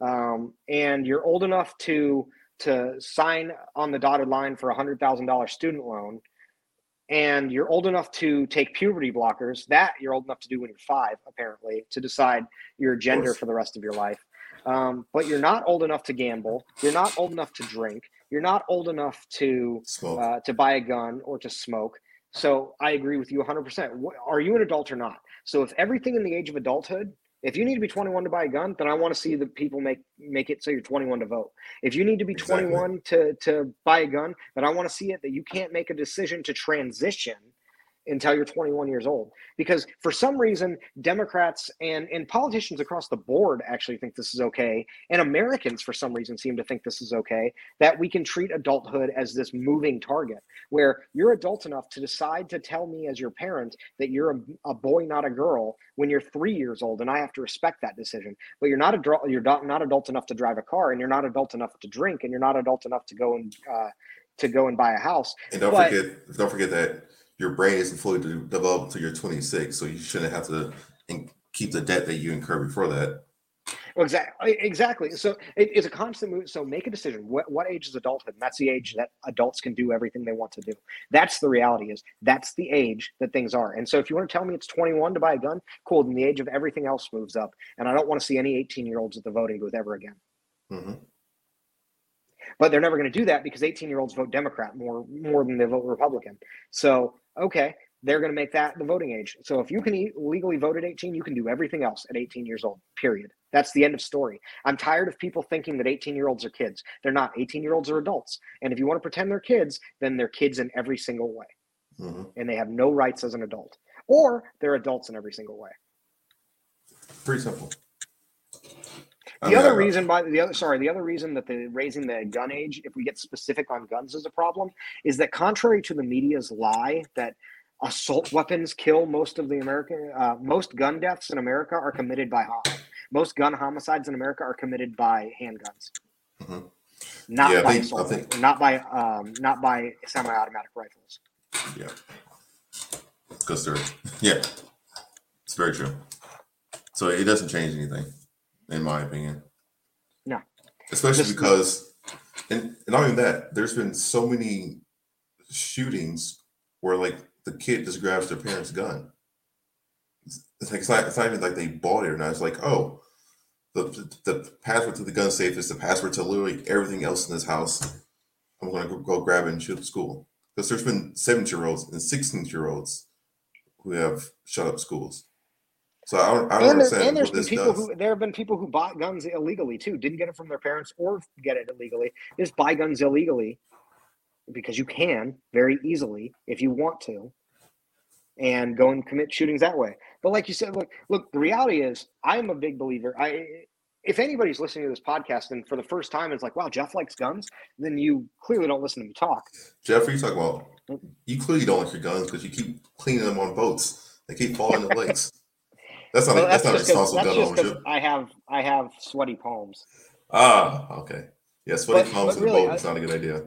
Um, and you're old enough to to sign on the dotted line for a hundred thousand dollar student loan and you're old enough to take puberty blockers that you're old enough to do when you're five apparently to decide your gender for the rest of your life. Um, but you're not old enough to gamble. You're not old enough to drink. You're not old enough to uh, to buy a gun or to smoke. So i agree with you 100% are you an adult or not? So if everything in the age of adulthood if you need to be 21 to buy a gun, then I want to see the people make make it so you're 21 to vote. If you need to be exactly. 21 to to buy a gun, then I want to see it that you can't make a decision to transition until you're 21 years old. Because for some reason democrats and and politicians across the board actually think this is okay and americans for some reason seem to think this is okay that we can treat adulthood as this moving target where you're adult enough to decide to tell me as your parent that you're a, a boy not a girl when you're three years old and i have to respect that decision. But you're not adult you're not, not adult enough to drive a car and you're not adult enough to drink and you're not adult enough to go and uh, to go and buy a house. And don't But- forget, don't forget that your brain isn't fully de- developed until you're 26, so you shouldn't have to in- keep the debt that you incur before that. Exactly. Exactly. So it, it's a constant move. So make a decision. What what age is adulthood? And that's the age that adults can do everything they want to do. That's the reality. Is that's the age that things are. And so if you want to tell me it's 21 to buy a gun, cool. Then the age of everything else moves up. And I don't want to see any 18 year olds at the voting booth ever again. hmm But they're never going to do that because 18 year olds vote Democrat more more than they vote Republican. So okay, they're going to make that the voting age. So if you can legally vote at 18, you can do everything else at 18 years old. Period. That's the end of story. I'm tired of people thinking that 18 year olds are kids. They're not. 18 year olds are adults. And if you want to pretend they're kids, then they're kids in every single way, hmm and they have no rights as an adult, or they're adults in every single way. Pretty simple. The other reason by the other sorry, the other reason that the raising the gun age, if we get specific on guns, is a problem, is that contrary to the media's lie that assault weapons kill most of the American, uh, most gun deaths in America are committed by hom- most gun homicides in America are committed by handguns, Mhm. not Yeah, by assault, think- not by um, not by semi-automatic rifles. Yeah. Because they're, [laughs] yeah, it's very true. So it doesn't change anything, in my opinion. No. Especially Just- because, and, and not even that, there's been so many shootings where like the kid just grabs their parents' gun. It's, it's like it's not, it's not even like they bought it or not. It's like, oh, the, the password to the gun safe is the password to literally everything else in this house. I'm gonna go, go grab it and shoot at school because there's been 17 year olds and 16 year olds who have shut up schools. So I don't, I don't And, there, understand and there's been people does. who there have been people who bought guns illegally too, didn't get it from their parents or get it illegally. Just buy guns illegally because you can very easily if you want to, and go and commit shootings that way. But like you said, look, look, the reality is, I'm a big believer. I if anybody's listening to this podcast and for the first time it's like, wow, Jeff likes guns, then you clearly don't listen to me talk. Jeff, are you talking about? Mm. You clearly don't like your guns because you keep cleaning them on boats. They keep falling in the lakes. That's not Well, that's, not just 'cause- responsible gun just ownership. I have I have sweaty palms. Ah, okay. Yeah, sweaty But- palms but in really, the boat I- is not a good idea.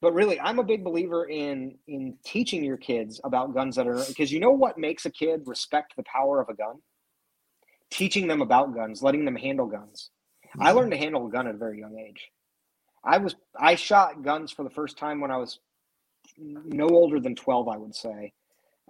but really i'm a big believer in in teaching your kids about guns that are because you know what makes a kid respect the power of a gun teaching them about guns letting them handle guns i Mhm. learned to handle a gun at a very young age i was i shot guns for the first time when i was no older than 12 i would say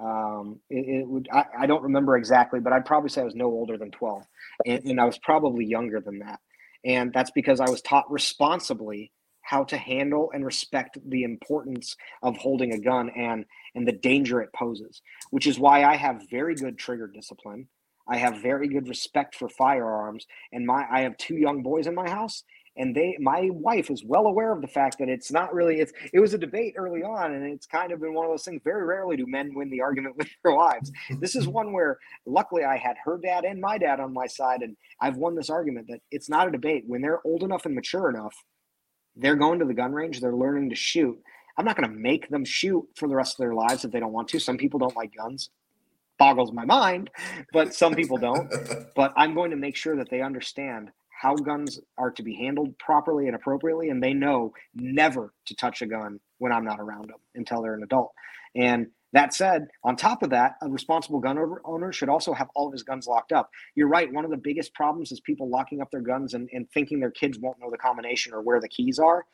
um, it, it would I, I don't remember exactly but i'd probably say i was no older than 12 and, and i was probably younger than that. And that's because i was taught responsibly how to handle and respect the importance of holding a gun and and the danger it poses which is why i have very good trigger discipline. I have very good respect for firearms and my i have two young boys in my house and they my wife is well aware of the fact that it's not really it's it was a debate early on and it's kind of been one of those things very rarely do men win the argument [laughs] with their wives. This is one where luckily i had her dad and my dad on my side and i've won this argument that it's not a debate. When they're old enough and mature enough they're going to the gun range they're learning to shoot. I'm not going to make them shoot for the rest of their lives if they don't want to. Some people don't like guns. Boggles my mind but some people don't. [laughs] But i'm going to make sure that they understand how guns are to be handled properly and appropriately and they know never to touch a gun when i'm not around them until they're an adult. And that said on top of that a responsible gun owner should also have all of his guns locked up. You're right one of the biggest problems is people locking up their guns and, and thinking their kids won't know the combination or where the keys are.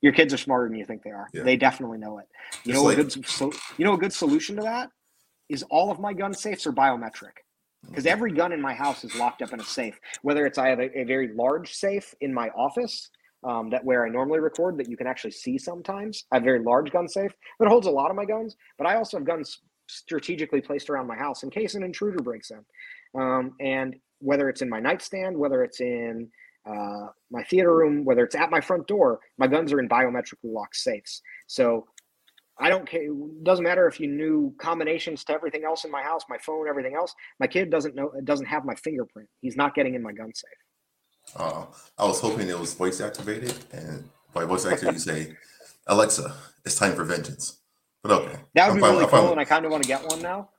Your kids are smarter than you think they are. Yeah. they definitely know it. You know like- a good so, you know a good solution to that? Is all of my gun safes are biometric because every gun in my house is locked up in a safe whether it's i have a, a very large safe in my office um, that where i normally record that you can actually see sometimes. I have a very large gun safe that holds a lot of my guns but i also have guns strategically placed around my house in case an intruder breaks in. Um, and whether it's in my nightstand whether it's in uh, my theater room whether it's at my front door my guns are in biometrically locked safes. So I don't care. It doesn't matter if you knew combinations to everything else in my house, my phone, everything else. My kid doesn't know. Doesn't have my fingerprint. He's not getting in my gun safe. Uh, I was hoping it was voice activated, and by voice activated, you say, "Alexa, it's time for vengeance." But okay, that would I'm be fine, really cool, and I kind of want to get one now.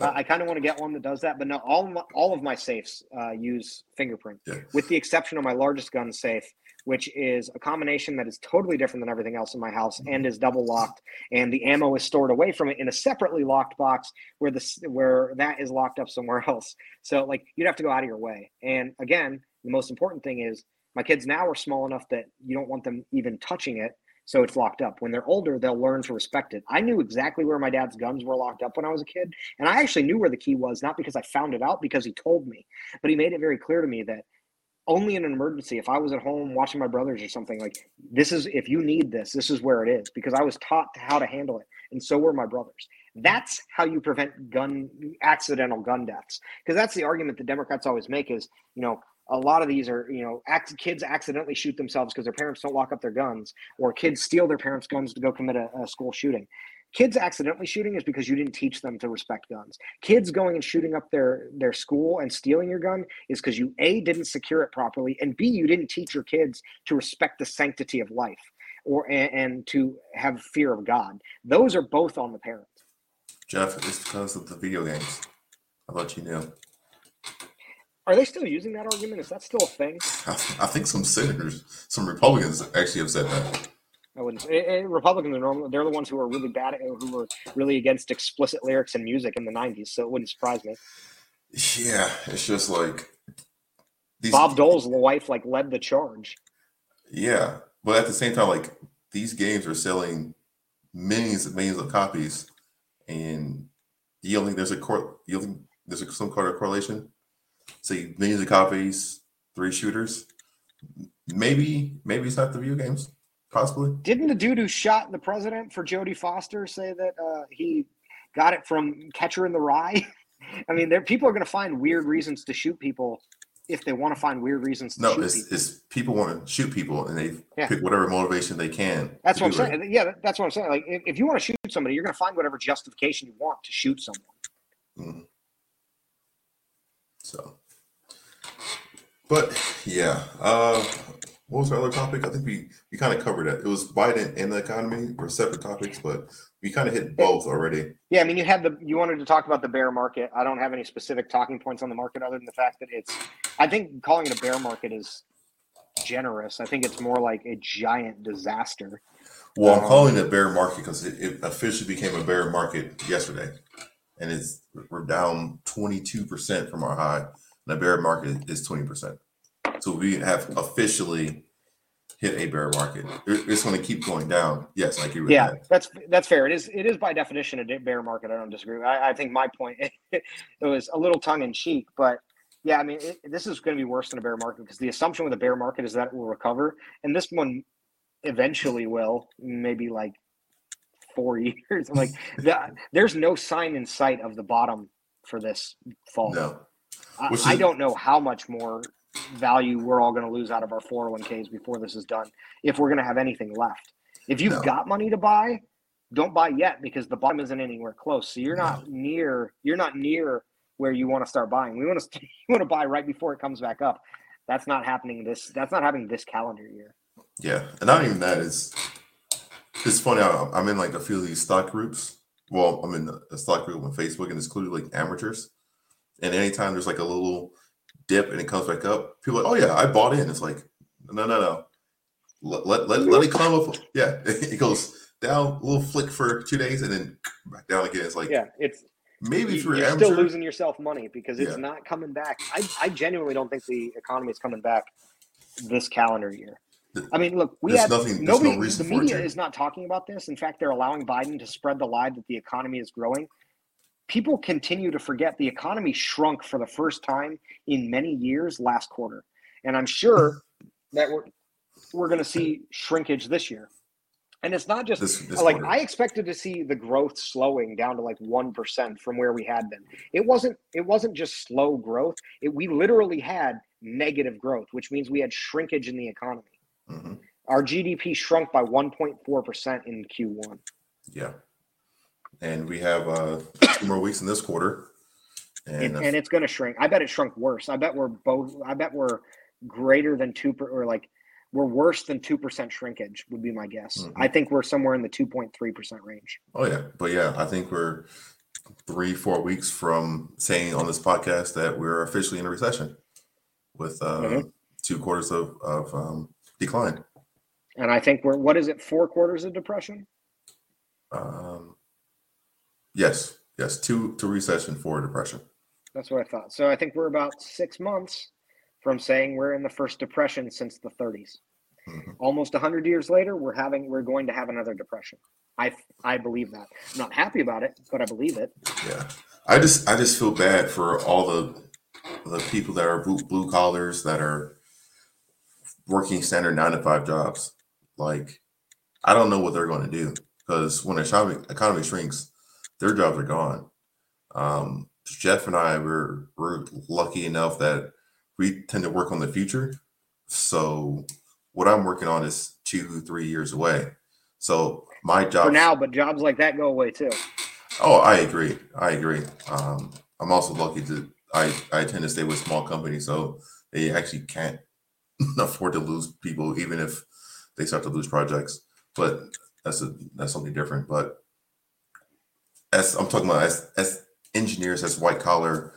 uh, [laughs] I kind of want to get one that does that, but no, all of my, all of my safes uh, use fingerprint, yeah. with the exception of my largest gun safe, which is a combination that is totally different than everything else in my house and is double locked, and the ammo is stored away from it in a separately locked box where the where that is locked up somewhere [laughs] else. So like you'd have to go out of your way. And again, the most important thing is my kids now are small enough that you don't want them even touching it so it's locked up. When they're older, they'll learn to respect it. I knew exactly where my dad's guns were locked up when I was a kid, and I actually knew where the key was, not because I found it out, because he told me. But he made it very clear to me that only in an emergency, if I was at home watching my brothers or something, like this is if you need this, this is where it is, because I was taught how to handle it, and so were my brothers. That's how you prevent gun accidental gun deaths, because that's the argument the Democrats always make is, you know, a lot of these are you know act, kids accidentally shoot themselves because their parents don't lock up their guns or kids steal their parents guns to go commit a, a, school shooting kids accidentally shooting is because you didn't teach them to respect guns kids going and shooting up their their school and stealing your gun is because you a didn't secure it properly and b you didn't teach your kids to respect the sanctity of life or and, and to have fear of god those are both on the parents jeff it's because of the video games i thought you knew are they still using that argument? Is that still a thing? I, think some senators, some Republicans actually have said that. I wouldn't. Say, eh, eh, Republicans are normally they're the ones who are really bad at who were really against explicit lyrics and music in the '90s. So it wouldn't surprise me. Yeah, it's just like these, Bob Dole's wife like led the charge. Yeah, but at the same time, like these games are selling millions and millions of copies, and you don't think there's a cor- you think there's a, some kind of correlation say millions of copies, three shooters. Maybe, maybe it's not the video games. Possibly. Didn't the dude who shot the president for Jodie Foster say that uh, he got it from Catcher in the Rye? [laughs] I mean, there people are going to find weird reasons to shoot people if they want to find weird reasons to no, shoot it's, people. it's people want to shoot people and they yeah. pick whatever motivation they can. That's what I'm saying. It. Yeah, that's what I'm saying. Like, if, if you want to shoot somebody, you're going to find whatever justification you want to shoot someone. Mm-hmm. So, but yeah, uh, what was our other topic? I think we we kind of covered that. It was Biden and the economy were separate topics, but we kind of hit both already. Yeah, I mean, you had the you wanted to talk about the bear market. I don't have any specific talking points on the market other than the fact that it's. I think calling it a bear market is generous. I think it's more like a giant disaster. Well, I'm um, calling it a bear market because it, it officially became a bear market yesterday and it's we're down 22% from our high. And the bear market is 20%. So we have officially hit a bear market. It's going to keep going down. Yes, I agree with yeah, that. that's that's fair. It is it is by definition a bear market. I don't disagree. I, I think my point [laughs] it was a little tongue in cheek, but yeah, I mean it, this is going to be worse than a bear market because the assumption with a bear market is that it will recover, and this one eventually will, maybe like four [laughs] years. like the, there's no sign in sight of the bottom for this fall. No. I, is, I don't know how much more value we're all going to lose out of our 401ks before this is done if we're going to have anything left. If you've no. got money to buy, don't buy yet because the bottom isn't anywhere close. So you're no. not near you're not near where you want to start buying. We want to [laughs] you want to buy right before it comes back up. That's not happening this that's not happening this calendar year. Yeah, and not even that is it's funny. I, am in like a few of these stock groups. Well, I'm in a stock group on Facebook, and it's included like amateurs. And anytime there's like a little dip and it comes back up, people are like, "Oh yeah, I bought in." It's like, no, no, no. Let let let, let it come up. [laughs] Yeah, it goes down a little flick for two days and then back down again. It's like yeah, it's maybe you, you're amateur, still losing yourself money because it's yeah. not coming back. I I genuinely don't think the economy is coming back this calendar year. I mean, look, we have nothing, nobody. No the media is not talking about this. In fact, they're allowing Biden to spread the lie that the economy is growing. People continue to forget the economy shrunk for the first time in many years last quarter, and I'm sure [laughs] that we're we're going to see shrinkage this year. And it's not just this, this like quarter. I expected to see the growth slowing down to like one percent from where we had been. It wasn't. It wasn't just slow growth. It, we literally had negative growth, which means we had shrinkage in the economy. Mm-hmm. Our GDP shrunk by 1.4% in Q1. Yeah. And we have uh, [coughs] two more weeks in this quarter. And, and, and it's going to shrink. I bet it shrunk worse. I bet we're both, I bet we're greater than two per, or like we're worse than 2% shrinkage would be my guess. Mm-hmm. I think we're somewhere in the 2.3% range. Oh yeah. But yeah, I think we're three, four weeks from saying on this podcast that we're officially in a recession with uh, mm-hmm. two quarters of, of um, decline. And I think we're, what is it? Four quarters of depression. Um, yes, yes, two, two recession, four depression. That's what I thought. So I think we're about six months from saying we're in the first depression since the 30s. Mm-hmm. Almost 100 years later, we're having we're going to have another depression. I I believe that. I'm not happy about it, but I believe it. Yeah. I just I just feel bad for all the the people that are blue, blue collars that are working standard 9 to 5 jobs. Like I don't know what they're going to do because when the economy, economy shrinks, their jobs are gone. Um, Jeff and I were were lucky enough that we tend to work on the future. So what I'm working on is two, three years away. So my job for now, but jobs like that go away too. Oh, I agree. I agree. Um, I'm also lucky to I, I tend to stay with small companies, so they actually can't [laughs] afford to lose people, even if they start to lose projects. But that's a that's something different. But as I'm talking about as as engineers, as white collar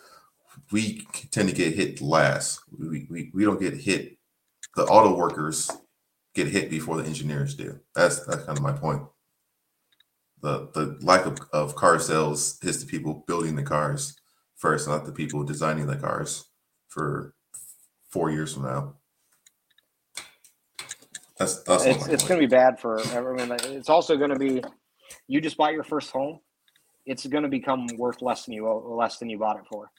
we tend to get hit last. We, we, we don't get hit. The auto workers get hit before the engineers do. That's that's kind of my point. The the lack of, of car sales hits the people building the cars first, not the people designing the cars for four years from now. That's that's it's, it's going to be bad for everyone. It's also going to be you just bought your first home. It's going to become worth less than you less than you bought it for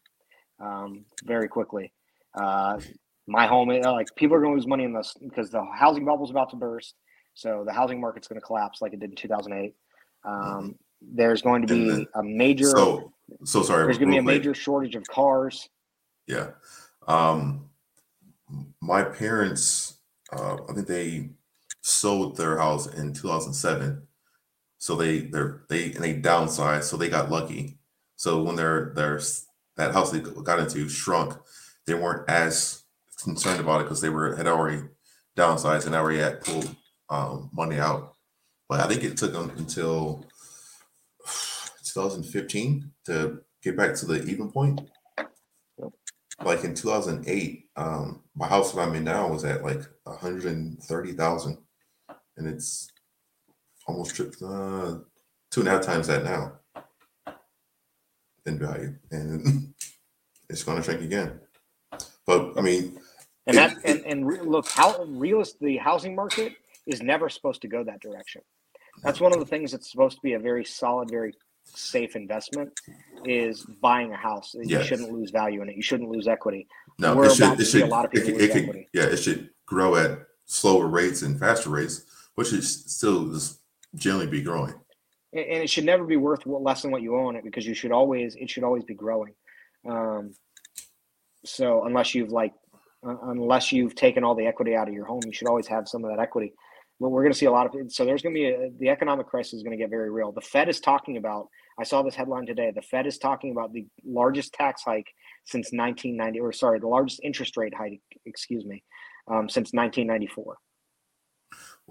um, very quickly. Uh, my home, uh, like people are going to lose money in this because the housing bubble is about to burst. So the housing market's going to collapse like it did in 2008. Um, there's going to be a major. So, so sorry. There's going to be a major shortage of cars. Yeah. Um, my parents, uh, I think they sold their house in 2007. So they they're they and they downsized. So they got lucky. So when they're they're that house they got into shrunk, they weren't as concerned about it because they were had already downsized and already had pulled um, money out. But I think it took them until [sighs] 2015 to get back to the even point. Like in 2008, um, my house that I'm in now was at like 130,000, and it's almost tripped uh, two and a half times that now in value, and [laughs] it's going to shrink again. But I mean, and that and, and look, how realist the housing market is never supposed to go that direction. That's one of the things that's supposed to be a very solid, very safe investment is buying a house. You yes. shouldn't lose value in it. You shouldn't lose equity. No, We're it should, it should, a lot of people it, it could, yeah, it should grow at slower rates and faster rates, which is still generally be growing. And it should never be worth less than what you own it because you should always it should always be growing. Um, so unless you've like uh, unless you've taken all the equity out of your home you should always have some of that equity. But we're going to see a lot of so there's going to be a, the economic crisis is going to get very real. The fed is talking about i saw this headline today the fed is talking about the largest tax hike since 1990 or sorry the largest interest rate hike excuse me um, since 1994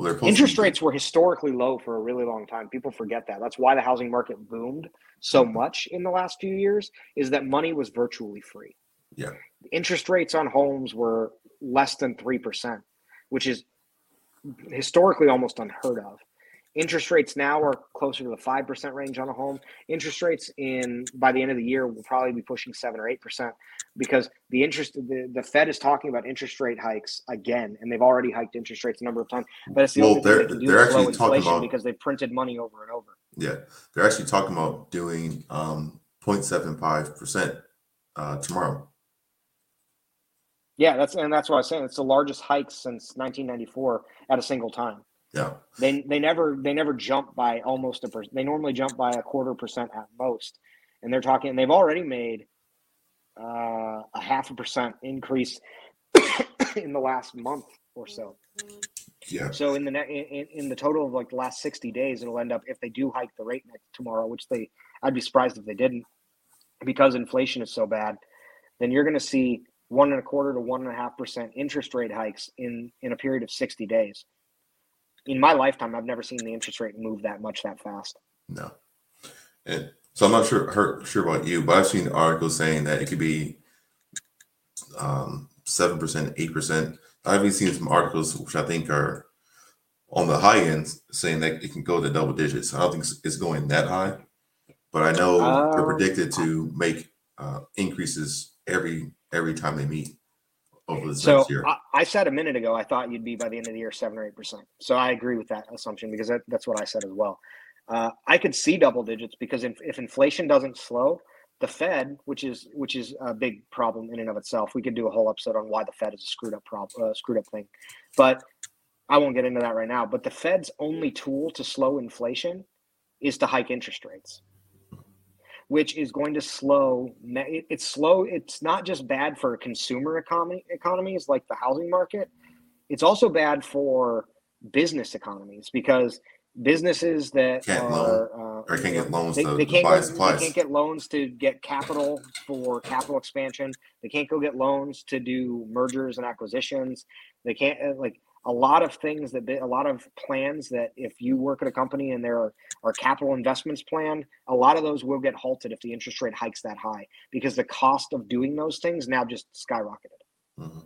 well, interest rates were historically low for a really long time. People forget that. That's why the housing market boomed so mm-hmm. much in the last few years. Is that money was virtually free. Yeah. Interest rates on homes were less than three percent, which is historically almost unheard of. Interest rates now are closer to the five percent range on a home. Interest rates in by the end of the year will probably be pushing seven or eight percent because the interest the, the Fed is talking about interest rate hikes again, and they've already hiked interest rates a number of times. But it's the well, only they're, thing they they're actually talking about because they've printed money over and over. Yeah, they're actually talking about doing um, 0.75 percent uh, tomorrow. Yeah, that's and that's what I was saying. It's the largest hike since 1994 at a single time. Yeah. They they never they never jump by almost a percent. They normally jump by a quarter percent at most. And they're talking. And they've already made uh, a half a percent increase [coughs] in the last month or so. Yeah. So in the ne- in, in the total of like the last 60 days, it'll end up if they do hike the rate next tomorrow, which they I'd be surprised if they didn't, because inflation is so bad, then you're going to see one and a quarter to one and a half percent interest rate hikes in in a period of 60 days. In my lifetime, I've never seen the interest rate move that much that fast. No. And so I'm not sure her, sure about you, but I've seen articles saying that it could be um seven percent, eight percent. I've even seen some articles which I think are on the high end saying that it can go to double digits. I don't think it's, going that high, but I know they're Um, predicted to make uh, increases every every time they meet over this So next year. I, I said a minute ago, I thought you'd be by the end of the year seven or eight percent. So I agree with that assumption because that, that's what I said as well. Uh, I could see double digits because if, if inflation doesn't slow, the Fed, which is which is a big problem in and of itself, we could do a whole episode on why the Fed is a screwed up problem, uh, screwed up thing. But I won't get into that right now. But the Fed's only tool to slow inflation is to hike interest rates which is going to slow. It's slow. It's not just bad for consumer economy economies like the housing market. It's also bad for business economies because businesses that Can't are uh, can't know, get loans they, to they can't buy go, supplies. they can't get loans to get capital for capital expansion. They can't go get loans to do mergers and acquisitions. They can't uh, like a lot of things that a lot of plans that if you work at a company and there are, are capital investments planned, a lot of those will get halted if the interest rate hikes that high because the cost of doing those things now just skyrocketed Mhm.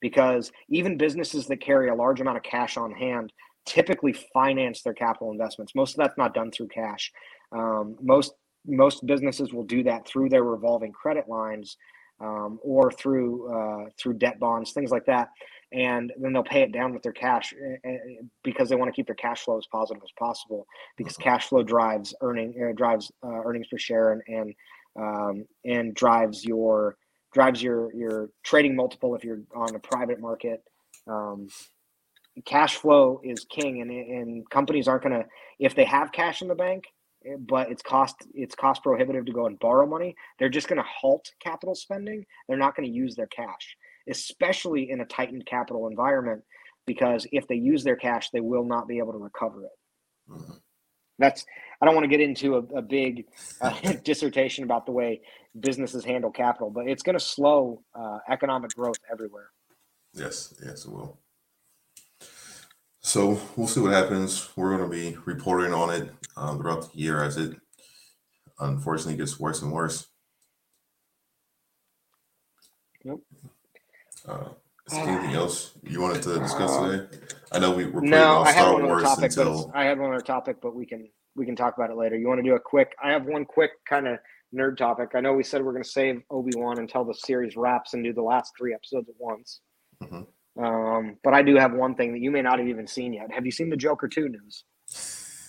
because even businesses that carry a large amount of cash on hand typically finance their capital investments. Most of that's not done through cash. Um, most most businesses will do that through their revolving credit lines um, or through uh, through debt bonds, things like that, and then they'll pay it down with their cash uh, uh, because they want to keep their cash flow as positive as possible. Because cash flow drives earning uh, drives uh, earnings per share and and um, and drives your drives your your trading multiple if you're on a private market. Um, cash flow is king, and and companies aren't going to if they have cash in the bank, eh, but it's cost it's cost prohibitive to go and borrow money. They're just going to halt capital spending. They're not going to use their cash, especially in a tightened capital environment, because if they use their cash, they will not be able to recover it. Mhm. That's I don't want to get into a, a big uh, [laughs] dissertation about the way businesses handle capital, but it's going to slow uh, economic growth everywhere. Yes, yes, it will. So we'll see what happens. We're going to be reporting on it um, throughout the year as it unfortunately gets worse and worse. Yep. Uh, is there anything else you wanted to discuss today? I know we were putting No, off Star Wars topic, but until I had one other topic, but we can we can talk about it later. You want to do a quick? I have one quick kind of nerd topic. I know we said we're going to save Obi Wan until the series wraps and do the last three episodes at once. Mhm. Um, but I do have one thing that you may not have even seen yet. Have you seen the Joker two news?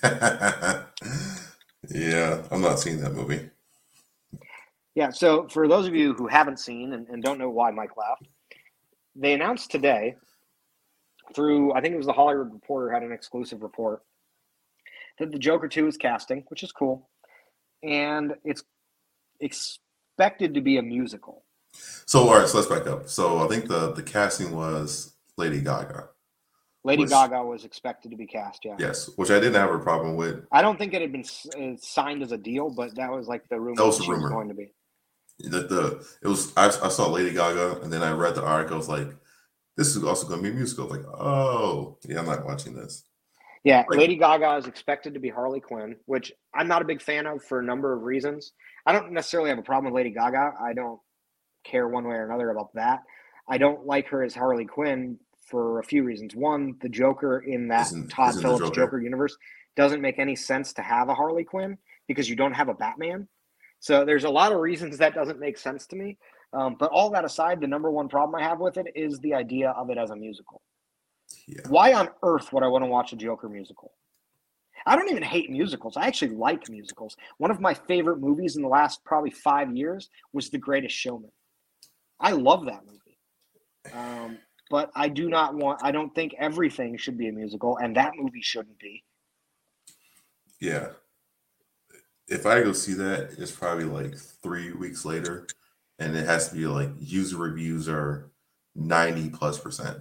[laughs] yeah, I'm not seeing that movie. Yeah. So for those of you who haven't seen and, and don't know why Mike laughed, they announced today through I think it was the Hollywood Reporter had an exclusive report that the Joker 2 is casting, which is cool. And it's expected to be a musical. So all right, so let's back up. So I think the the casting was Lady Gaga. Lady Which- Gaga was expected to be cast, yeah. Yes, which I didn't have a problem with. I don't think it had been uh, signed as a deal, but that was like the rumor That was the she was rumor. going to be. The, the it was I, I saw Lady Gaga and then I read the article. I was like, this is also going to be a musical. Like, oh yeah, I'm not watching this. Yeah, Right. Lady Gaga is expected to be Harley Quinn, which I'm not a big fan of for a number of reasons. I don't necessarily have a problem with Lady Gaga. I don't care one way or another about that. I don't like her as Harley Quinn for a few reasons. One, the Joker in that Isn't- Todd isn't Phillips Joker. Joker. universe doesn't make any sense to have a Harley Quinn because you don't have a Batman. So there's a lot of reasons that doesn't make sense to me. Um, but all that aside, the number one problem I have with it is the idea of it as a musical. Yeah, Why on earth would I want to watch a Joker musical? I don't even hate musicals. I actually like musicals. One of my favorite movies in the last probably five years was The Greatest Showman. I love that movie. Um, but I do not want, I don't think everything should be a musical, and that movie shouldn't be. yeah. If I go see that, it's probably like three weeks later, and it has to be like user reviews are ninety plus percent.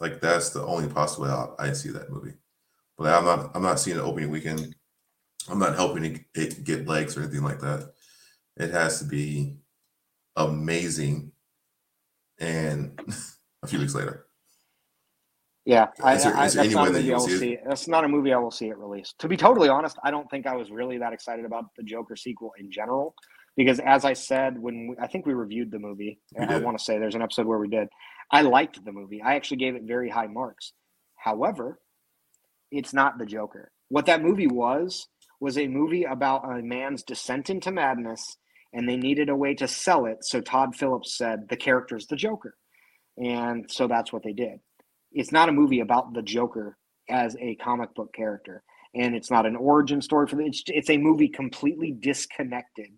Like that's the only possible way I, see that movie. But I'm not I'm not seeing it opening weekend. I'm not helping it get legs or anything like that. It has to be amazing and [laughs] a few weeks later. Yeah, I, there, I, that's not a movie I will see. It? That's not a movie I will see it released. To be totally honest, I don't think I was really that excited about the Joker sequel in general, because as I said when we, I think we reviewed the movie, I want to say there's an episode where we did. I liked the movie. I actually gave it very high marks. However, it's not the Joker. What that movie was was a movie about a man's descent into madness, and they needed a way to sell it. So Todd Phillips said the character's the Joker, and so that's what they did it's not a movie about the Joker as a comic book character, and it's not an origin story for the. It's, it's a movie completely disconnected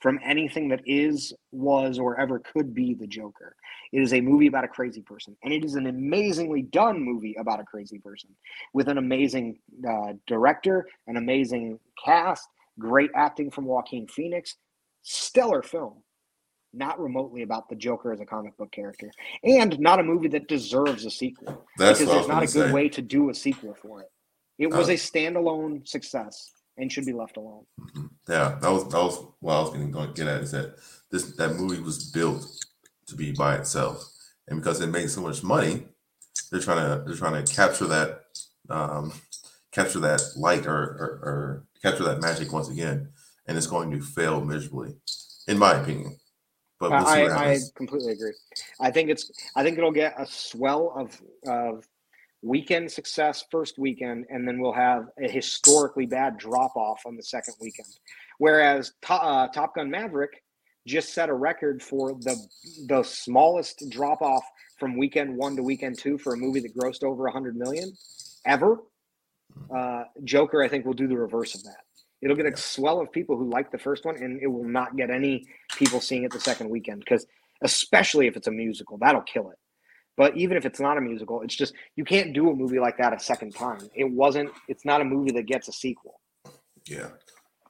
from anything that is, was, or ever could be the Joker. It is a movie about a crazy person, and it is an amazingly done movie about a crazy person with an amazing uh, director, an amazing cast, great acting from Joaquin Phoenix, stellar film not remotely about the Joker as a comic book character, and not a movie that deserves a sequel. That's because there's not a good say. way to do a sequel for it. It was uh, a standalone success and should be left alone. Mm-hmm. Yeah, that was that was what I was going to get at is that this that movie was built to be by itself, and because it made so much money, they're trying to they're trying to capture that um, capture that light or, or, or capture that magic once again, and it's going to fail miserably, in my opinion. But we'll I, I completely agree. I think it's I think it'll get a swell of of weekend success first weekend, and then we'll have a historically bad drop off on the second weekend. Whereas uh, Top Gun Maverick just set a record for the the smallest drop off from weekend one to weekend two for a movie that grossed over 100 million ever. Hmm. Uh, Joker, I think, will do the reverse of that. It'll get a swell of people who like the first one, and it will not get any people seeing it the second weekend because, especially if it's a musical, that'll kill it. But even if it's not a musical, it's just you can't do a movie like that a second time. It wasn't. It's not a movie that gets a sequel. Yeah,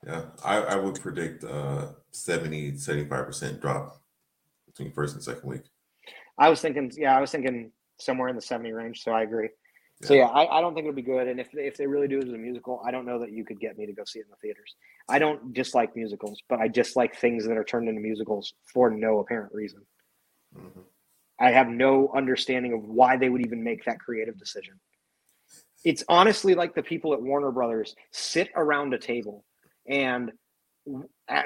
yeah. I, I would predict uh 70, 75 percent drop between first and second week. I was thinking, yeah, I was thinking somewhere in the seventy range. So I agree. So yeah, I, I don't think it'll be good. And if if they really do it as a musical, I don't know that you could get me to go see it in the theaters. I don't dislike musicals, but I dislike things that are turned into musicals for no apparent reason. Mm-hmm. I have no understanding of why they would even make that creative decision. It's honestly like the people at Warner Brothers sit around a table and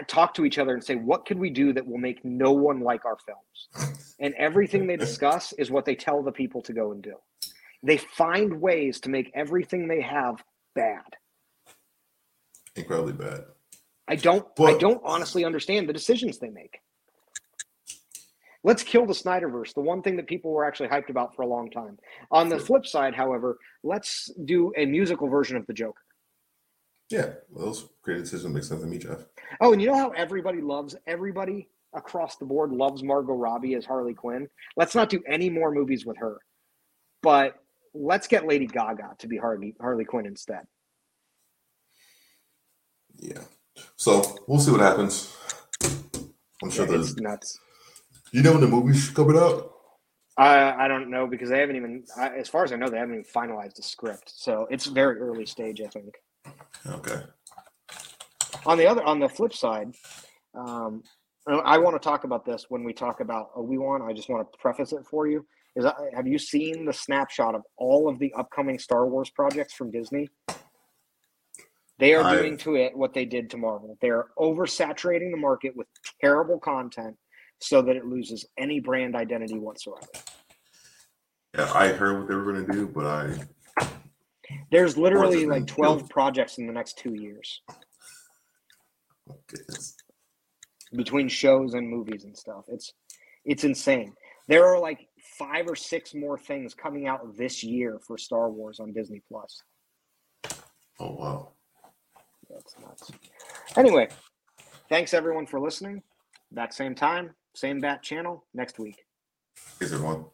talk to each other and say, "What could we do that will make no one like our films?" [laughs] And everything they discuss is what they tell the people to go and do. They find ways to make everything they have bad. Incredibly bad. I don't but, I don't honestly understand the decisions they make. Let's kill the Snyderverse, the one thing that people were actually hyped about for a long time. On the flip side, however, let's do a musical version of the Joker. Yeah, well, those creative decisions make sense to me, Jeff. Oh, and you know how everybody loves everybody across the board loves Margot Robbie as Harley Quinn. Let's not do any more movies with her. But let's get Lady Gaga to be Harley Harley Quinn instead. Yeah. So we'll see what happens. I'm sure yeah, there's nuts. You know when the movie's coming out? I I don't know because they haven't even, I, as far as I know, they haven't even finalized the script. So it's very early stage, I think. Okay. On the other, on the flip side, um, I want to talk about this when we talk about Obi Wan. I just want to preface it for you is have you seen the snapshot of all of the upcoming Star Wars projects from Disney? They are I, doing to it what they did to Marvel. They are oversaturating the market with terrible content so that it loses any brand identity whatsoever. Yeah, I heard what they were going to do, but I. There's literally like 12 projects in the next two years. Oh. Between shows and movies and stuff. It's it's insane. There are like five or six more things coming out this year for Star Wars on Disney Plus. Oh wow. That's nuts. Anyway, thanks everyone for listening. That same time, same bat channel next week. Thanks everyone.